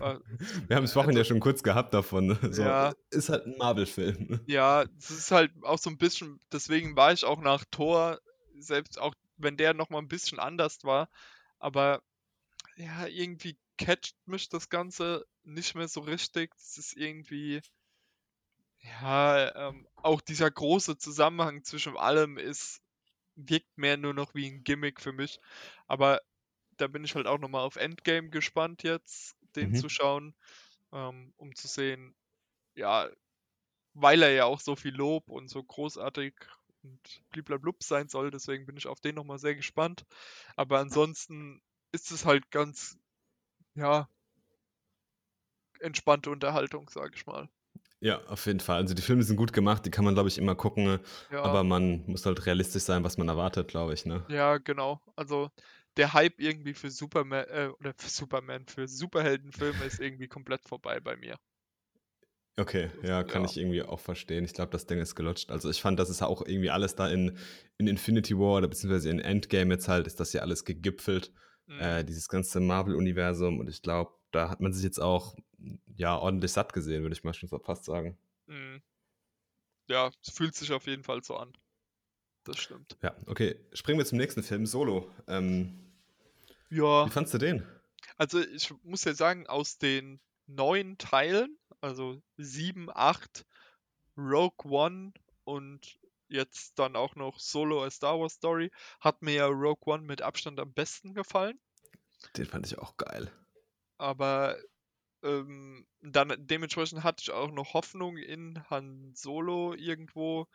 Speaker 1: Ja.
Speaker 2: Äh, [laughs]
Speaker 1: Wir haben es vorhin ja schon kurz gehabt davon. ne? So,
Speaker 2: Ja.
Speaker 1: Ist halt ein Marvel-Film.
Speaker 2: Ja, es ist halt auch so ein bisschen, deswegen war ich auch nach Thor, selbst auch wenn der nochmal ein bisschen anders war, aber ja, irgendwie catcht mich das Ganze nicht mehr so richtig. Es ist irgendwie, ja, ähm, auch dieser große Zusammenhang zwischen allem ist, wirkt mehr nur noch wie ein Gimmick für mich. Aber da bin ich halt auch nochmal auf Endgame gespannt jetzt, den
Speaker 1: Mhm.
Speaker 2: zu schauen, ähm, um zu sehen, ja, weil er ja auch so viel Lob und so großartig und bliblablub sein soll, deswegen bin ich auf den nochmal sehr gespannt. Aber ansonsten ist es halt ganz, ja, entspannte Unterhaltung, sag ich mal.
Speaker 1: Ja, auf jeden Fall. Also die Filme sind gut gemacht, die kann man, glaube ich, immer gucken.
Speaker 2: Ja,
Speaker 1: Aber man muss halt realistisch sein, was man erwartet, glaube ich, ne?
Speaker 2: ja, genau. Also der Hype irgendwie für Superman, äh, oder für Superman, für Superheldenfilme ist irgendwie komplett vorbei bei mir.
Speaker 1: Okay, ja, kann
Speaker 2: Ja.
Speaker 1: ich irgendwie auch verstehen. Ich glaube, das Ding ist gelutscht. Also ich fand, das ist auch irgendwie alles da in, in Infinity War oder beziehungsweise in Endgame jetzt halt, ist das ja alles gegipfelt,
Speaker 2: Mhm.
Speaker 1: äh, dieses ganze Marvel-Universum. Und ich glaube, da hat man sich jetzt auch ja ordentlich satt gesehen, würde ich mal schon fast sagen.
Speaker 2: Mhm. Ja, es fühlt sich auf jeden Fall so an. Das stimmt.
Speaker 1: Ja, okay. Springen wir zum nächsten Film, Solo. Ähm,
Speaker 2: Ja.
Speaker 1: wie fandst du den?
Speaker 2: Also ich muss ja sagen, aus den neun Teilen, also sieben, acht, Rogue One und jetzt dann auch noch Solo A Star Wars Story, hat mir ja Rogue One mit Abstand am besten gefallen.
Speaker 1: Den fand ich auch geil.
Speaker 2: Aber ähm, dann dementsprechend hatte ich auch noch Hoffnung in Han Solo irgendwo,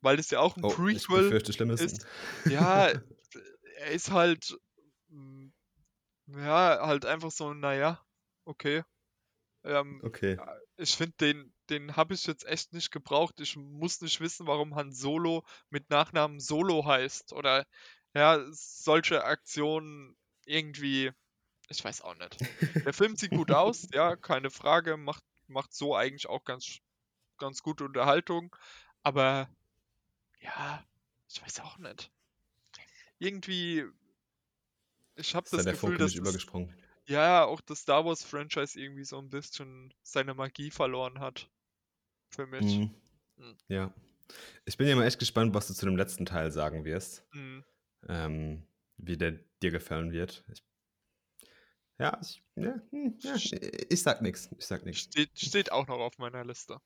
Speaker 2: weil es ja auch ein
Speaker 1: Oh,
Speaker 2: Prequel ist. [laughs] Ja, er ist halt, mm, ja, halt einfach so, naja, okay. Ähm,
Speaker 1: Okay.
Speaker 2: ich finde, den, den habe ich jetzt echt nicht gebraucht. Ich muss nicht wissen, warum Han Solo mit Nachnamen Solo heißt. Oder ja, solche Aktionen irgendwie, ich weiß auch nicht. Der Film sieht gut aus, [laughs] ja, keine Frage, macht, macht so eigentlich auch ganz, ganz gute Unterhaltung. Aber ja, ich weiß auch nicht. Irgendwie, ich habe das Gefühl, dass
Speaker 1: nicht
Speaker 2: das, ja, auch das Star Wars Franchise irgendwie so ein bisschen seine Magie verloren hat. Für mich.
Speaker 1: Mhm.
Speaker 2: Mhm.
Speaker 1: Ja. Ich bin ja mal echt gespannt, was du zu dem letzten Teil sagen wirst.
Speaker 2: Mhm.
Speaker 1: Ähm, wie der dir gefallen wird. Ich, ja, ich, ja, hm, ja, ich sag nichts. Ich sag nichts.
Speaker 2: Steht, steht auch noch auf meiner Liste.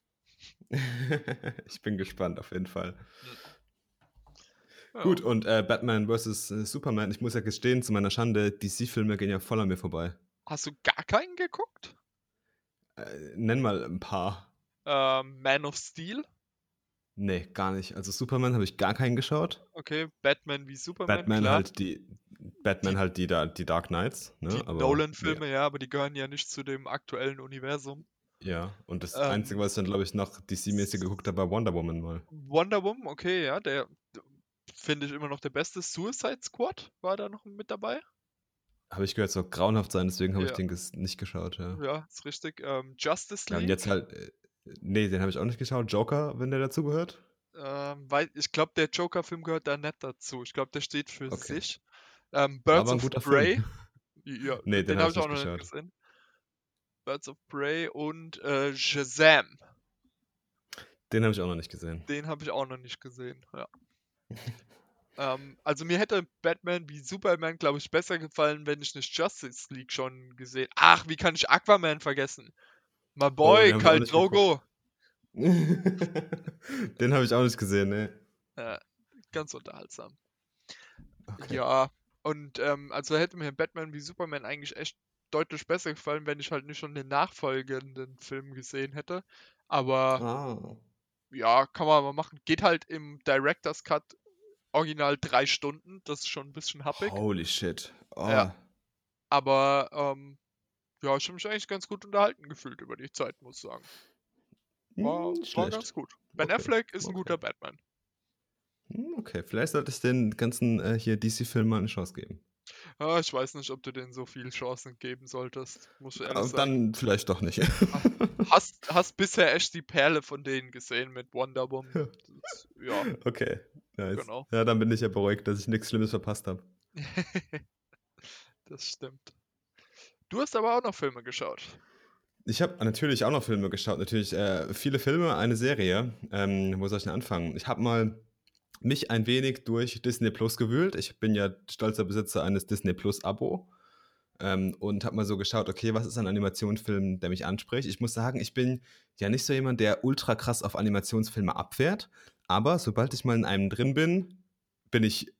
Speaker 2: [laughs]
Speaker 1: ich bin gespannt, auf jeden Fall.
Speaker 2: Ja.
Speaker 1: Gut, und äh, Batman vs. Äh, Superman, ich muss ja gestehen, zu meiner Schande, DC-Filme gehen ja voll an mir vorbei.
Speaker 2: Hast du gar keinen geguckt?
Speaker 1: Äh, nenn mal ein paar.
Speaker 2: Ähm, Man of Steel?
Speaker 1: Nee, gar nicht. Also Superman habe ich gar keinen geschaut.
Speaker 2: Okay, Batman wie Superman,
Speaker 1: Batman
Speaker 2: klar.
Speaker 1: halt die Batman halt die, die Dark Knights, ne?
Speaker 2: die Nolan-Filme, ja, aber die gehören ja nicht zu dem aktuellen Universum.
Speaker 1: Ja, und das
Speaker 2: Ähm,
Speaker 1: Einzige, was ich dann, glaube ich, noch DC-mäßig geguckt habe, war Wonder Woman mal.
Speaker 2: Wonder Woman, okay, ja, der finde ich immer noch der beste. Suicide Squad war da noch mit dabei.
Speaker 1: Habe ich gehört, soll grauenhaft sein, deswegen habe ich
Speaker 2: Ja.
Speaker 1: den ges- nicht geschaut, ja.
Speaker 2: Ja, ist richtig. Ähm, Justice
Speaker 1: ja
Speaker 2: League.
Speaker 1: und jetzt halt, äh, nee, den habe ich auch nicht geschaut. Joker, wenn der dazugehört.
Speaker 2: Ähm, weil ich glaube, der Joker-Film gehört da nicht dazu. Ich glaube, der steht für
Speaker 1: Okay.
Speaker 2: sich. Ähm, Birds of Prey. [laughs] Ja,
Speaker 1: Nee, den
Speaker 2: den
Speaker 1: hab
Speaker 2: habe
Speaker 1: ich
Speaker 2: auch noch nicht gesehen. Birds of Prey und äh, Shazam.
Speaker 1: Den habe ich auch noch nicht gesehen.
Speaker 2: Den habe ich auch noch nicht gesehen. Ja. [laughs] ähm, also mir hätte Batman wie Superman, glaube ich, besser gefallen, wenn ich nicht Justice League schon gesehen. Ach, wie kann ich Aquaman vergessen? My boy,
Speaker 1: den hab ich auch
Speaker 2: Kal
Speaker 1: nicht
Speaker 2: Drogo. [laughs]
Speaker 1: den habe ich auch nicht gesehen, ne.
Speaker 2: Ja, ganz unterhaltsam.
Speaker 1: Okay.
Speaker 2: Ja, und ähm, also hätte mir Batman wie Superman eigentlich echt deutlich besser gefallen, wenn ich halt nicht schon den nachfolgenden Film gesehen hätte. Aber
Speaker 1: Ah.
Speaker 2: ja, kann man mal machen. Geht halt im Director's Cut original drei Stunden. Das ist schon ein bisschen happig.
Speaker 1: Holy shit. Oh.
Speaker 2: Ja. Aber ähm, ja, ich habe mich eigentlich ganz gut unterhalten gefühlt über die Zeit, muss ich sagen. War,
Speaker 1: Hm,
Speaker 2: war ganz gut. Ben
Speaker 1: Okay,
Speaker 2: Affleck ist ein
Speaker 1: okay.
Speaker 2: guter Batman.
Speaker 1: Okay, vielleicht sollte ich den ganzen äh, hier DC-Film mal eine Chance geben.
Speaker 2: Ah, ich weiß nicht, ob du denen so viel Chancen geben solltest, muss ich ehrlich
Speaker 1: Aber
Speaker 2: sagen.
Speaker 1: dann vielleicht doch nicht.
Speaker 2: Hast, hast bisher echt die Perle von denen gesehen mit Wonder Woman. [laughs] Ja,
Speaker 1: Okay, nice.
Speaker 2: Genau.
Speaker 1: Ja, dann bin ich ja beruhigt, dass ich nichts Schlimmes verpasst habe. [laughs]
Speaker 2: das stimmt. Du hast aber auch noch Filme geschaut.
Speaker 1: Ich habe natürlich auch noch Filme geschaut. Natürlich äh, viele Filme, eine Serie. Ähm, wo soll ich denn anfangen? Ich habe mal mich ein wenig durch Disney Plus gewühlt. Ich bin ja stolzer Besitzer eines Disney Plus Abo. Ähm, und habe mal so geschaut, okay, was ist ein Animationsfilm, der mich anspricht? Ich muss sagen, ich bin ja nicht so jemand, der ultra krass auf Animationsfilme abfährt. Aber sobald ich mal in einem drin bin, bin ich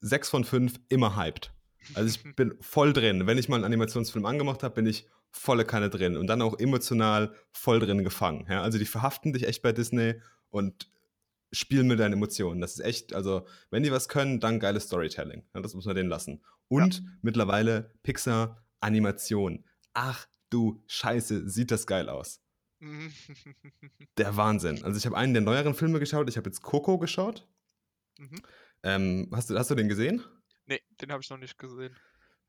Speaker 1: sechs von fünf immer hyped. Also ich bin voll drin. Wenn ich mal einen Animationsfilm angemacht habe, bin ich volle Kanne drin und dann auch emotional voll drin gefangen. Ja? Also die verhaften dich echt bei Disney und spielen mit deinen Emotionen. Das ist echt, also wenn die was können, dann geiles Storytelling. Ja, das muss man denen lassen. Und mittlerweile Pixar Animation. Ach du Scheiße, sieht das geil aus. [laughs] Der Wahnsinn. Also ich habe einen der neueren Filme geschaut. Ich habe jetzt Coco geschaut.
Speaker 2: Mhm.
Speaker 1: Ähm, hast, du, hast du den gesehen?
Speaker 2: nee, den habe ich noch nicht gesehen.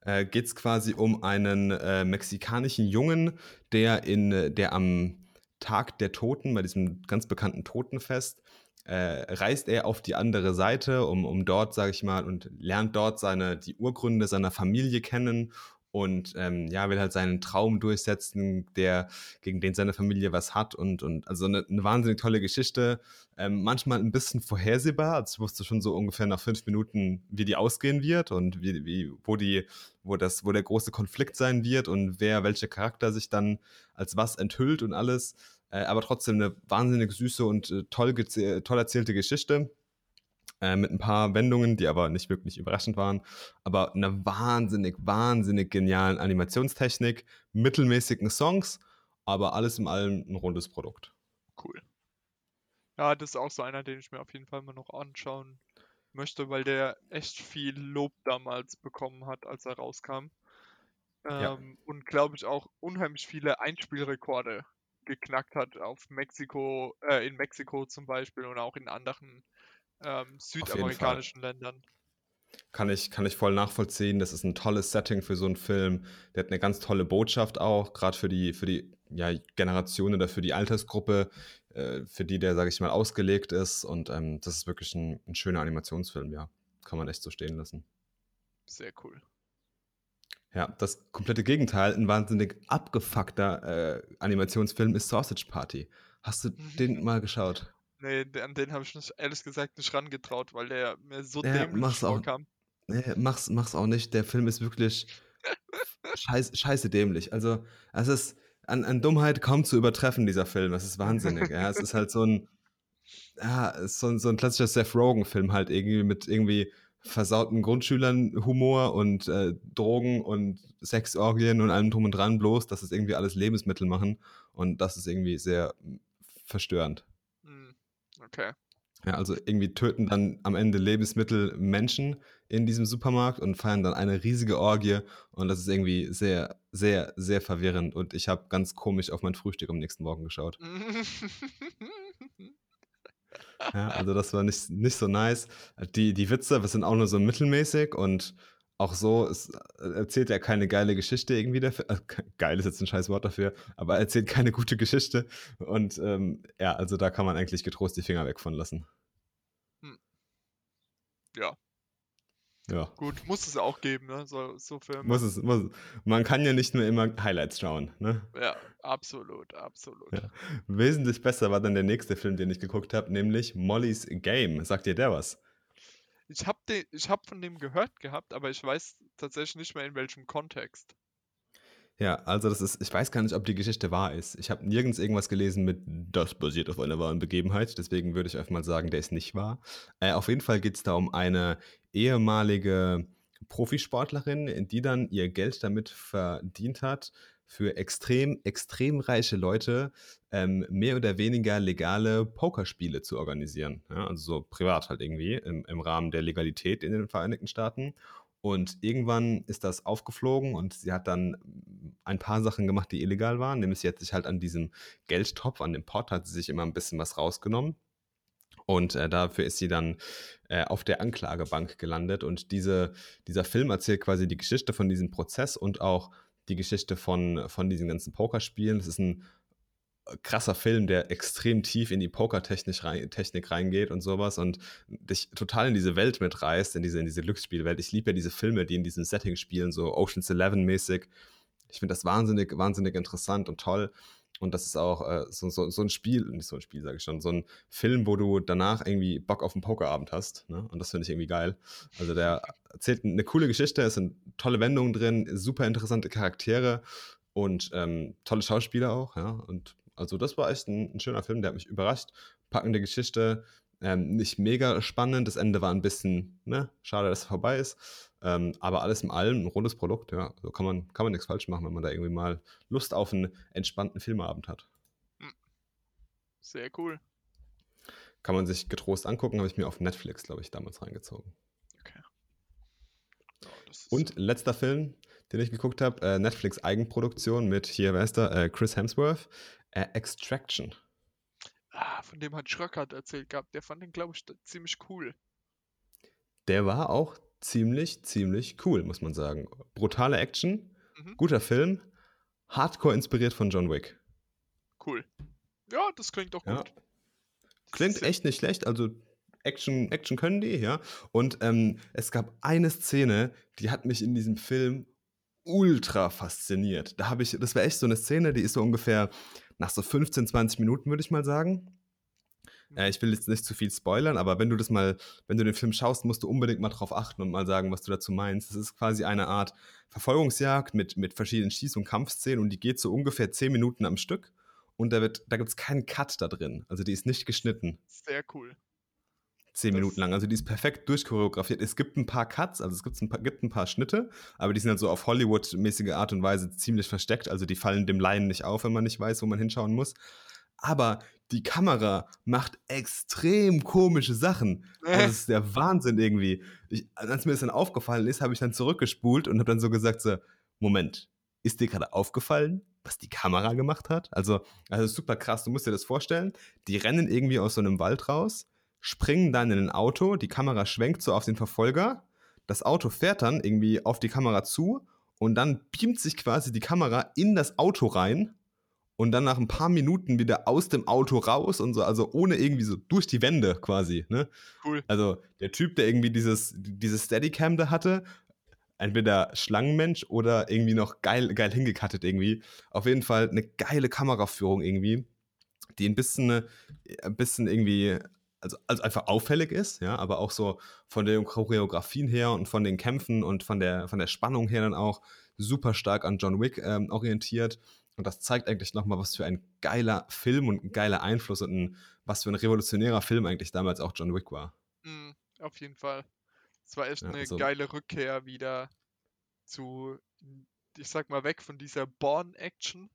Speaker 1: äh, geht es quasi um einen äh, mexikanischen Jungen, der in der am Tag der Toten, bei diesem ganz bekannten Totenfest, äh, reist er auf die andere Seite, um, um dort, sage ich mal, und lernt dort seine, die Urgründe seiner Familie kennen und ähm, ja, will halt seinen Traum durchsetzen, der, gegen den seine Familie was hat und, und also eine, eine wahnsinnig tolle Geschichte. Ähm, manchmal ein bisschen vorhersehbar, also ich wusste schon so ungefähr nach fünf Minuten, wie die ausgehen wird und wie, wie, wo die, wo das, wo der große Konflikt sein wird und wer welcher Charakter sich dann als was enthüllt und alles. Äh, aber trotzdem eine wahnsinnig süße und äh, toll, toll erzählte Geschichte. Äh, mit ein paar Wendungen, die aber nicht wirklich überraschend waren. Aber eine wahnsinnig, wahnsinnig genialen Animationstechnik, mittelmäßigen Songs, aber alles in allem ein rundes Produkt.
Speaker 2: Cool. Ja, das ist auch so einer, den ich mir auf jeden Fall mal noch anschauen möchte, weil der echt viel Lob damals bekommen hat, als er rauskam.
Speaker 1: Ja.
Speaker 2: Ähm, Und glaube ich auch unheimlich viele Einspielrekorde geknackt hat auf Mexiko, äh, in Mexiko zum Beispiel und auch in anderen ähm, südamerikanischen Ländern.
Speaker 1: Kann ich, kann ich voll nachvollziehen. Das ist ein tolles Setting für so einen Film. Der hat eine ganz tolle Botschaft auch, gerade für die, für die ja, Generation oder für die Altersgruppe, äh, für die der, sage ich mal, ausgelegt ist. Und ähm, das ist wirklich ein, ein schöner Animationsfilm, ja. Kann man echt so stehen lassen.
Speaker 2: Sehr cool.
Speaker 1: Ja, das komplette Gegenteil, ein wahnsinnig abgefuckter äh, Animationsfilm ist Sausage Party. Hast du den mal geschaut?
Speaker 2: Nee, an den habe ich mich ehrlich gesagt nicht rangetraut, weil der mir so
Speaker 1: Ja,
Speaker 2: dämlich
Speaker 1: mach's auch.
Speaker 2: vorkam.
Speaker 1: Nee, mach's, mach's auch nicht. Der Film ist wirklich [laughs] scheiß, scheiße dämlich. Also, es ist an, an Dummheit kaum zu übertreffen, dieser Film. Es ist wahnsinnig. ja. Es ist halt so ein, ja, so ein, so ein klassischer Seth Rogen-Film halt irgendwie mit irgendwie versauten Grundschülern Humor und äh, Drogen und Sexorgien und allem drum und dran, bloß, dass es irgendwie alles Lebensmittel machen. Und das ist irgendwie sehr verstörend.
Speaker 2: Okay.
Speaker 1: Ja, also irgendwie töten dann am Ende Lebensmittel Menschen in diesem Supermarkt und feiern dann eine riesige Orgie und das ist irgendwie sehr, sehr, sehr verwirrend und ich habe ganz komisch auf mein Frühstück am nächsten Morgen geschaut. [laughs] Ja, also das war nicht, nicht so nice. Die, die Witze, das sind auch nur so mittelmäßig und auch so es erzählt er keine geile Geschichte irgendwie dafür. Äh, ge- geil ist jetzt ein scheiß Wort dafür, aber er erzählt keine gute Geschichte und ähm, ja, also da kann man eigentlich getrost die Finger weg von lassen.
Speaker 2: ja,
Speaker 1: Ja.
Speaker 2: gut, muss es auch geben, ne? So, so Filme.
Speaker 1: Muss es, muss, man kann ja nicht nur immer Highlights schauen. Ne?
Speaker 2: Ja, absolut, absolut.
Speaker 1: Ja. Wesentlich besser war dann der nächste Film, den ich geguckt habe, nämlich Molly's Game. Sagt dir der was?
Speaker 2: Ich habe hab von dem gehört gehabt, aber ich weiß tatsächlich nicht mehr in welchem Kontext.
Speaker 1: Ja, also das ist, ich weiß gar nicht, ob die Geschichte wahr ist. Ich habe nirgends irgendwas gelesen mit, das basiert auf einer wahren Begebenheit. Deswegen würde ich einfach mal sagen, der ist nicht wahr. Äh, auf jeden Fall geht es da um eine ehemalige Profisportlerin, die dann ihr Geld damit verdient hat, für extrem, extrem reiche Leute ähm, mehr oder weniger legale Pokerspiele zu organisieren. Ja, also so privat halt irgendwie im, im Rahmen der Legalität in den Vereinigten Staaten. Und irgendwann ist das aufgeflogen und sie hat dann ein paar Sachen gemacht, die illegal waren. Nämlich sie hat sich halt an diesem Geldtopf, an dem Pot, hat sie sich immer ein bisschen was rausgenommen. Und äh, dafür ist sie dann äh, auf der Anklagebank gelandet. Und diese, dieser Film erzählt quasi die Geschichte von diesem Prozess und auch die Geschichte von, von diesen ganzen Pokerspielen. Es ist ein krasser Film, der extrem tief in die Pokertechnik rein, Technik reingeht und sowas und dich total in diese Welt mitreißt, in diese, in diese Glücksspielwelt. Ich liebe ja diese Filme, die in diesem Setting spielen, so Ocean's Eleven mäßig. Ich finde das wahnsinnig, wahnsinnig interessant und toll. Und das ist auch äh, so, so, so, ein Spiel, nicht so ein Spiel, sage ich schon, so ein Film, wo du danach irgendwie Bock auf einen Pokerabend hast. Ne? Und das finde ich irgendwie geil. Also der erzählt eine coole Geschichte, es sind tolle Wendungen drin, super interessante Charaktere und ähm, tolle Schauspieler auch. Ja? Und also das war echt ein, ein schöner Film, der hat mich überrascht. Packende Geschichte, ähm, nicht mega spannend. Das Ende war ein bisschen, ne, schade, dass es vorbei ist. Ähm, aber alles in allem ein rundes Produkt, ja. So kann man, kann man nichts falsch machen, wenn man da irgendwie mal Lust auf einen entspannten Filmabend hat. Hm.
Speaker 2: Sehr cool.
Speaker 1: Kann man sich getrost angucken, habe ich mir auf Netflix, glaube ich, damals reingezogen. Okay. Oh, Und letzter Film, den ich geguckt habe, äh, Netflix Eigenproduktion mit hier, wer ist da? Äh, Chris Hemsworth, äh, Extraction.
Speaker 2: Ah, von dem hat Schröckert erzählt gehabt. Der fand den, glaube ich, ziemlich cool.
Speaker 1: Der war auch ziemlich, ziemlich cool, muss man sagen. Brutale Action, mhm. guter Film, hardcore inspiriert von John Wick.
Speaker 2: Cool. Ja, das klingt doch gut. Ja.
Speaker 1: Klingt echt nicht schlecht, also Action, Action können die, ja. Und ähm, es gab eine Szene, die hat mich in diesem Film ultra fasziniert. Da habe ich, das war echt so eine Szene, die ist so ungefähr nach so 15, 20 Minuten, würde ich mal sagen. Äh, ich will jetzt nicht zu viel spoilern, aber wenn du das mal, wenn du den Film schaust, musst du unbedingt mal drauf achten und mal sagen, was du dazu meinst. Es ist quasi eine Art Verfolgungsjagd mit, mit verschiedenen Schieß- und Kampfszenen und die geht so ungefähr 10 Minuten am Stück und da, da gibt es keinen Cut da drin. Also die ist nicht geschnitten.
Speaker 2: Sehr cool
Speaker 1: zehn Minuten lang. Also die ist perfekt durchchoreografiert. Es gibt ein paar Cuts, also es gibt ein paar, gibt ein paar Schnitte, aber die sind halt so auf Hollywood-mäßige Art und Weise ziemlich versteckt. Also die fallen dem Laien nicht auf, wenn man nicht weiß, wo man hinschauen muss. Aber die Kamera macht extrem komische Sachen. Also das ist der Wahnsinn irgendwie. Ich, als mir das dann aufgefallen ist, habe ich dann zurückgespult und habe dann so gesagt: so, Moment, ist dir gerade aufgefallen, was die Kamera gemacht hat? Also, also super krass. Du musst dir das vorstellen. Die rennen irgendwie aus so einem Wald raus springen dann in ein Auto, die Kamera schwenkt so auf den Verfolger, das Auto fährt dann irgendwie auf die Kamera zu und dann beamt sich quasi die Kamera in das Auto rein und dann nach ein paar Minuten wieder aus dem Auto raus und so, also ohne irgendwie so durch die Wände quasi, ne? Cool. Also der Typ, der irgendwie dieses, dieses Steadicam da hatte, entweder Schlangenmensch oder irgendwie noch geil, geil hingekattet irgendwie. Auf jeden Fall eine geile Kameraführung irgendwie, die ein bisschen, ein bisschen irgendwie also, also einfach auffällig ist, ja, aber auch so von den Choreografien her und von den Kämpfen und von der, von der Spannung her dann auch super stark an John Wick ähm, orientiert. Und das zeigt eigentlich nochmal, was für ein geiler Film und ein geiler Einfluss und ein, was für ein revolutionärer Film eigentlich damals auch John Wick war.
Speaker 2: Mm, auf jeden Fall. Es war echt ja, eine also, geile Rückkehr wieder zu, ich sag mal, weg von dieser Born-Action.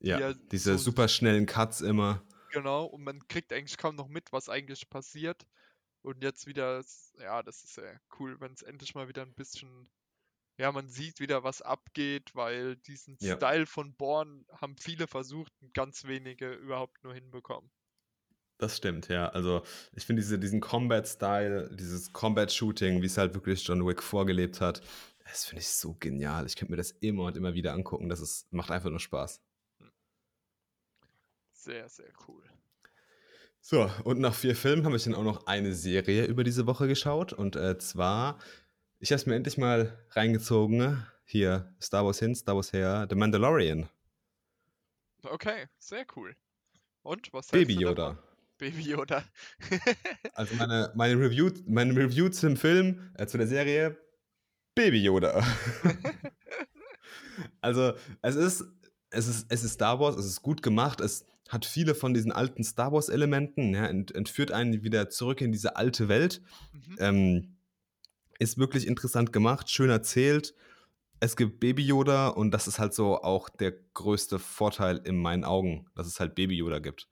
Speaker 1: Ja, die diese so super schnellen Cuts immer.
Speaker 2: Genau, und man kriegt eigentlich kaum noch mit, was eigentlich passiert. Und jetzt wieder, ja, das ist sehr cool, wenn es endlich mal wieder ein bisschen, ja, man sieht wieder, was abgeht, weil diesen ja. Style von Born haben viele versucht und ganz wenige überhaupt nur hinbekommen.
Speaker 1: Das stimmt, ja. Also ich finde diese, diesen Combat-Style, dieses Combat-Shooting, wie es halt wirklich John Wick vorgelebt hat, das finde ich so genial. Ich könnte mir das immer und immer wieder angucken. Das ist, macht einfach nur Spaß.
Speaker 2: Sehr, sehr cool.
Speaker 1: So, und nach vier Filmen habe ich dann auch noch eine Serie über diese Woche geschaut. Und äh, zwar, ich habe es mir endlich mal reingezogen. Hier, Star Wars hin, Star Wars her, The Mandalorian.
Speaker 2: Okay, sehr cool. Und was
Speaker 1: Baby Yoda.
Speaker 2: Baby [laughs] Yoda.
Speaker 1: also meine, meine, Review, meine Review zum Film, äh, zu der Serie, Baby Yoda. [laughs] also, es ist, es ist, es ist Star Wars, es ist gut gemacht, es hat viele von diesen alten Star Wars-Elementen, ja, ent, entführt einen wieder zurück in diese alte Welt. Mhm. Ähm, ist wirklich interessant gemacht, schön erzählt. Es gibt Baby Yoda und das ist halt so auch der größte Vorteil in meinen Augen, dass es halt Baby Yoda gibt.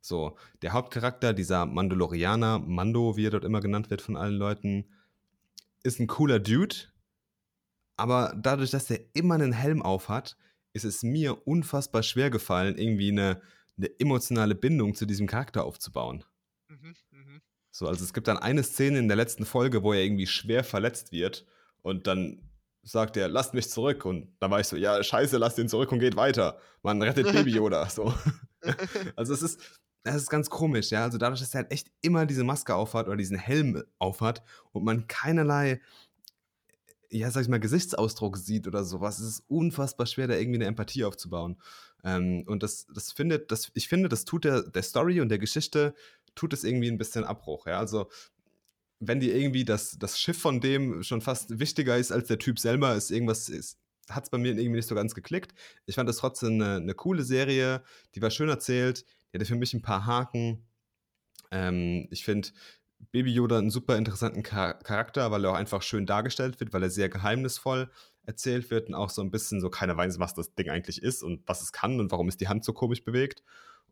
Speaker 1: So, der Hauptcharakter, dieser Mandalorianer, Mando, wie er dort immer genannt wird von allen Leuten, ist ein cooler Dude, aber dadurch, dass er immer einen Helm auf hat, ist es mir unfassbar schwer gefallen, irgendwie eine, eine emotionale Bindung zu diesem Charakter aufzubauen.
Speaker 2: Mhm.
Speaker 1: So, also es gibt dann eine Szene in der letzten Folge, wo er irgendwie schwer verletzt wird und dann sagt er, lasst mich zurück. Und dann war ich so, ja, scheiße, lasst ihn zurück und geht weiter. Man rettet [laughs] Baby Yoda. So. [laughs] also es ist, das ist ganz komisch, ja. Also dadurch, dass er halt echt immer diese Maske aufhat oder diesen Helm aufhat und man keinerlei, ja, sag ich mal, Gesichtsausdruck sieht oder sowas, es ist unfassbar schwer, da irgendwie eine Empathie aufzubauen. Ähm, und das, das findet, das, ich finde, das tut der, der Story und der Geschichte, tut es irgendwie ein bisschen Abbruch, ja. Also wenn dir irgendwie das, das Schiff von dem schon fast wichtiger ist als der Typ selber, ist irgendwas, ist, hat es bei mir irgendwie nicht so ganz geklickt. Ich fand das trotzdem eine, eine coole Serie, die war schön erzählt, die hatte für mich ein paar Haken. Ähm, ich finde Baby Yoda einen super interessanten Char Charakter, weil er auch einfach schön dargestellt wird, weil er sehr geheimnisvoll erzählt wird und auch so ein bisschen so keiner weiß, was das Ding eigentlich ist und was es kann und warum es die Hand so komisch bewegt.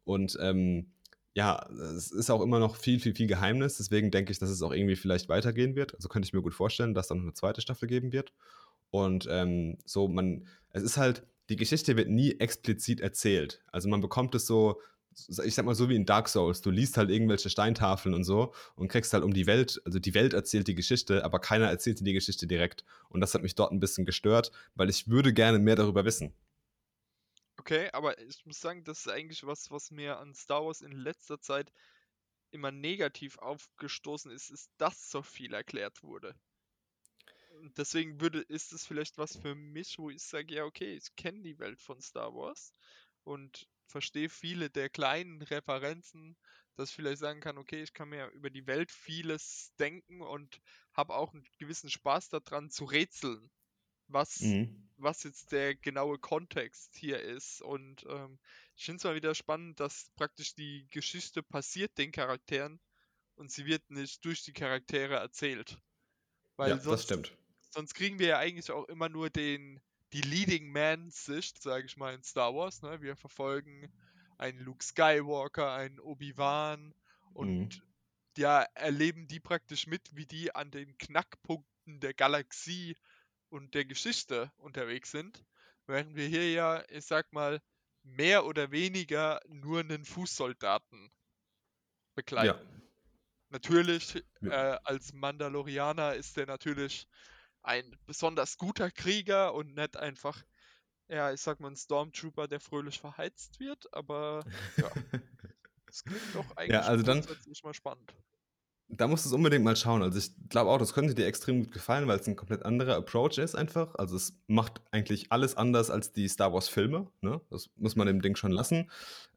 Speaker 1: Und ähm, ja, es ist auch immer noch viel, viel, viel Geheimnis. Deswegen denke ich, dass es auch irgendwie vielleicht weitergehen wird. Also könnte ich mir gut vorstellen, dass dann eine zweite Staffel geben wird. Und ähm, so, man, es ist halt, die Geschichte wird nie explizit erzählt. Also man bekommt es so, ich sag mal so wie in Dark Souls. Du liest halt irgendwelche Steintafeln und so und kriegst halt um die Welt, also die Welt erzählt die Geschichte, aber keiner erzählt dir die Geschichte direkt. Und das hat mich dort ein bisschen gestört, weil ich würde gerne mehr darüber wissen.
Speaker 2: Okay, aber ich muss sagen, das ist eigentlich was, was mir an Star Wars in letzter Zeit immer negativ aufgestoßen ist, ist, dass so viel erklärt wurde. Deswegen würde, ist es vielleicht was für mich, wo ich sage, ja, okay, ich kenne die Welt von Star Wars und verstehe viele der kleinen Referenzen, dass ich vielleicht sagen kann, okay, ich kann mir über die Welt vieles denken und habe auch einen gewissen Spaß daran zu rätseln was, mhm. was jetzt der genaue Kontext hier ist. Und ähm, ich finde es mal wieder spannend, dass praktisch die Geschichte passiert den Charakteren und sie wird nicht durch die Charaktere erzählt.
Speaker 1: Weil ja, sonst, das stimmt.
Speaker 2: Sonst kriegen wir ja eigentlich auch immer nur den, die Leading Man-Sicht, sage ich mal, in Star Wars. Ne? Wir verfolgen einen Luke Skywalker, einen Obi-Wan und mhm. ja, erleben die praktisch mit, wie die an den Knackpunkten der Galaxie und der Geschichte unterwegs sind, während wir hier ja, ich sag mal, mehr oder weniger nur einen Fußsoldaten begleiten. Ja. Natürlich, ja. Äh, als Mandalorianer ist der natürlich ein besonders guter Krieger und nicht einfach, ja, ich sag mal, ein Stormtrooper, der fröhlich verheizt wird, aber ja. [laughs] das klingt doch eigentlich
Speaker 1: ja, also dann,
Speaker 2: mal spannend.
Speaker 1: Da musst du es unbedingt mal schauen. Also ich glaube auch, das könnte dir extrem gut gefallen, weil es ein komplett anderer Approach ist einfach. Also es macht eigentlich alles anders als die Star Wars Filme. Ne? Das muss man dem Ding schon lassen.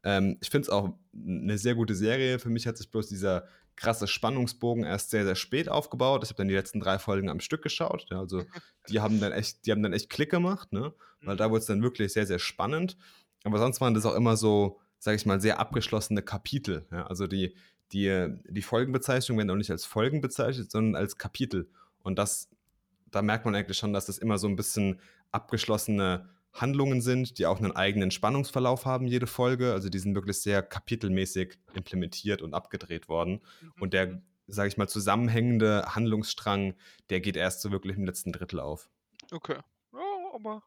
Speaker 1: Ähm, ich finde es auch eine sehr gute Serie. Für mich hat sich bloß dieser krasse Spannungsbogen erst sehr, sehr spät aufgebaut. Ich habe dann die letzten drei Folgen am Stück geschaut. Ja, also [laughs] die haben dann echt, die haben dann echt Klick gemacht, ne? Weil da mhm. wurde es dann wirklich sehr, sehr spannend. Aber sonst waren das auch immer so, sage ich mal, sehr abgeschlossene Kapitel. Ja? Also die, die, die Folgenbezeichnungen werden auch nicht als Folgen bezeichnet, sondern als Kapitel. Und das, da merkt man eigentlich schon, dass das immer so ein bisschen abgeschlossene Handlungen sind, die auch einen eigenen Spannungsverlauf haben, jede Folge. Also die sind wirklich sehr kapitelmäßig implementiert und abgedreht worden. Mhm. Und der, sage ich mal, zusammenhängende Handlungsstrang, der geht erst so wirklich im letzten Drittel auf.
Speaker 2: Okay. Ja, aber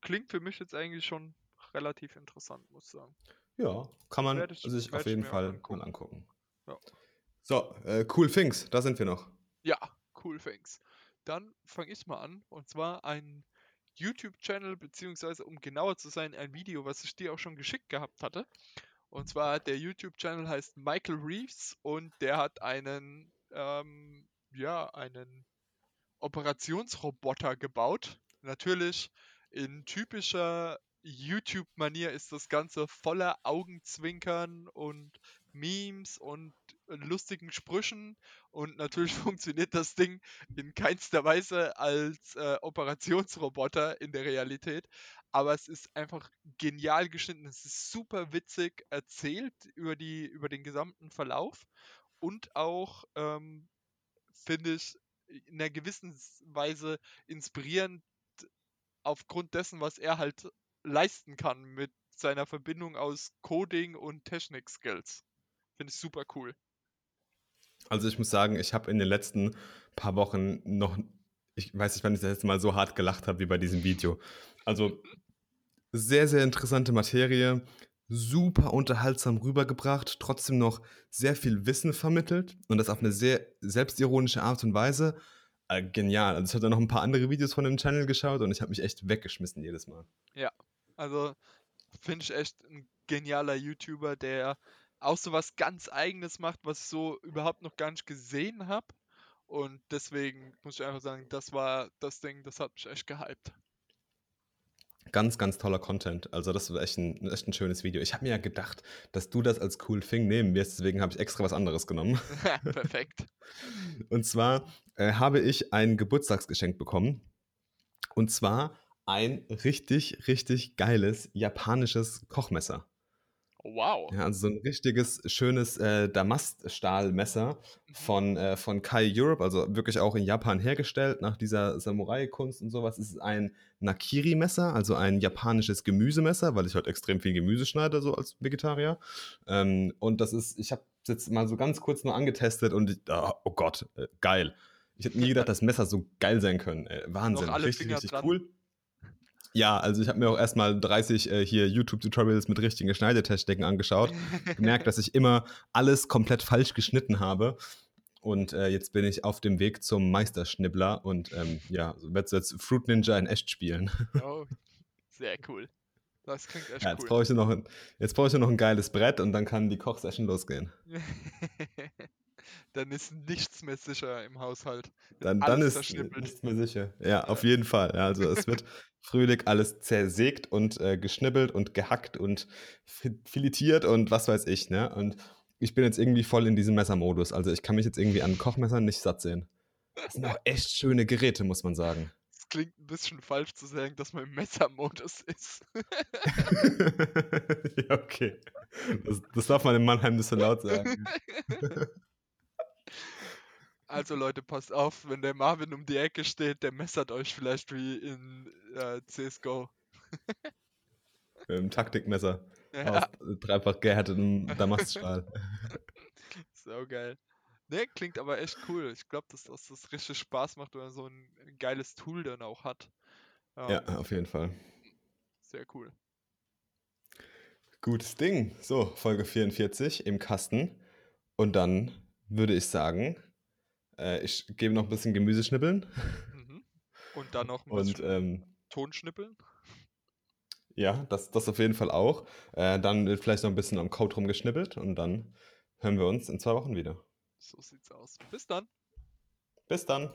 Speaker 2: klingt für mich jetzt eigentlich schon relativ interessant, muss ich sagen.
Speaker 1: Ja, kann man ich, sich auf jeden Fall angucken. mal angucken. Ja. So, äh, Cool Things, da sind wir noch.
Speaker 2: Ja, Cool Things. Dann fange ich mal an. Und zwar ein YouTube-Channel, beziehungsweise um genauer zu sein, ein Video, was ich dir auch schon geschickt gehabt hatte. Und zwar der YouTube-Channel heißt Michael Reeves und der hat einen, ähm, ja, einen Operationsroboter gebaut. Natürlich in typischer YouTube-Manier ist das Ganze voller Augenzwinkern und Memes und lustigen Sprüchen. Und natürlich [laughs] funktioniert das Ding in keinster Weise als äh, Operationsroboter in der Realität. Aber es ist einfach genial geschnitten. Es ist super witzig erzählt über, die, über den gesamten Verlauf. Und auch, ähm, finde ich, in einer gewissen Weise inspirierend aufgrund dessen, was er halt leisten kann mit seiner Verbindung aus Coding und Technik-Skills. Finde ich super cool.
Speaker 1: Also ich muss sagen, ich habe in den letzten paar Wochen noch, ich weiß nicht, wann ich das letzte Mal so hart gelacht habe wie bei diesem Video. Also sehr, sehr interessante Materie. super unterhaltsam rübergebracht, trotzdem noch sehr viel Wissen vermittelt und das auf eine sehr selbstironische Art und Weise. Äh, genial. Also ich habe dann noch ein paar andere Videos von dem Channel geschaut und ich habe mich echt weggeschmissen jedes Mal.
Speaker 2: Ja, also finde ich echt ein genialer YouTuber, der auch so was ganz Eigenes macht, was ich so überhaupt noch gar nicht gesehen habe. Und deswegen muss ich einfach sagen, das war das Ding, das hat mich echt gehypt.
Speaker 1: Ganz, ganz toller Content. Also das war echt ein, echt ein schönes Video. Ich habe mir ja gedacht, dass du das als cool Thing nehmen wirst, deswegen habe ich extra was anderes genommen. [laughs] [laughs]
Speaker 2: Perfekt.
Speaker 1: Und zwar äh, habe ich ein Geburtstagsgeschenk bekommen. Und zwar ein richtig, richtig geiles japanisches Kochmesser.
Speaker 2: Wow.
Speaker 1: Ja, also so ein richtiges, schönes äh, Damaststahlmesser
Speaker 2: Mhm.
Speaker 1: von, äh, von Kai Europe, also wirklich auch in Japan hergestellt, nach dieser Samurai-Kunst und sowas. Es ist ein Nakiri-Messer, also ein japanisches Gemüsemesser, weil ich halt extrem viel Gemüse schneide, so als Vegetarier. Ähm, und das ist, ich habe es jetzt mal so ganz kurz nur angetestet und ich, ah, oh Gott, äh, geil. Ich hätte nie gedacht, dass Messer so geil sein können. Wahnsinn, richtig, richtig
Speaker 2: dran.
Speaker 1: cool. Ja, also ich habe mir auch erstmal 30 äh, hier YouTube-Tutorials mit richtigen Schneidetechniken angeschaut. Gemerkt, dass ich immer alles komplett falsch geschnitten habe. Und äh, jetzt bin ich auf dem Weg zum Meisterschnibbler und ähm, ja, werde jetzt Fruit Ninja in echt spielen.
Speaker 2: Oh, sehr cool. Das klingt echt
Speaker 1: Ja, jetzt
Speaker 2: cool.
Speaker 1: brauche ich, noch ein- jetzt brauche ich noch ein geiles Brett und dann kann die Kochsession losgehen. [laughs]
Speaker 2: Dann ist nichts mehr sicher im Haushalt.
Speaker 1: Dann, dann ist nichts mehr sicher. Ja, auf jeden Fall. Ja, also es wird [laughs] fröhlich alles zersägt und äh, geschnibbelt und gehackt und fi- filetiert und was weiß ich. Ne? Und ich bin jetzt irgendwie voll in diesem Messermodus. Also ich kann mich jetzt irgendwie an Kochmessern nicht satt sehen. Das sind auch echt schöne Geräte, muss man sagen.
Speaker 2: Es klingt ein bisschen falsch zu sagen, dass man im Messermodus ist. [laughs]
Speaker 1: ja, okay. Das, das darf man in Mannheim nicht so laut sagen. [laughs]
Speaker 2: Also Leute, passt auf, wenn der Marvin um die Ecke steht, der messert euch vielleicht wie in äh, CSGO. [laughs]
Speaker 1: Mit dem Taktikmesser
Speaker 2: Ja,
Speaker 1: aus dreifach gehärtetem Damaststahl.
Speaker 2: so [laughs] geil. Ne, klingt aber echt cool. Ich glaube, dass, dass das richtig Spaß macht, wenn man so ein geiles Tool dann auch hat.
Speaker 1: Ja,
Speaker 2: Ähm,
Speaker 1: auf jeden Fall.
Speaker 2: Sehr cool.
Speaker 1: Gutes Ding. So, Folge 44 im Kasten. Und dann würde ich sagen, äh, ich gebe noch ein bisschen Gemüse schnippeln.
Speaker 2: Mhm. Und dann noch ein
Speaker 1: Und
Speaker 2: bisschen
Speaker 1: ähm,
Speaker 2: Ton schnippeln.
Speaker 1: ja, das, das auf jeden Fall auch. Äh, dann wird vielleicht noch ein bisschen am Code rumgeschnippelt. Und dann hören wir uns in zwei Wochen wieder.
Speaker 2: So sieht's aus. Bis dann.
Speaker 1: Bis dann.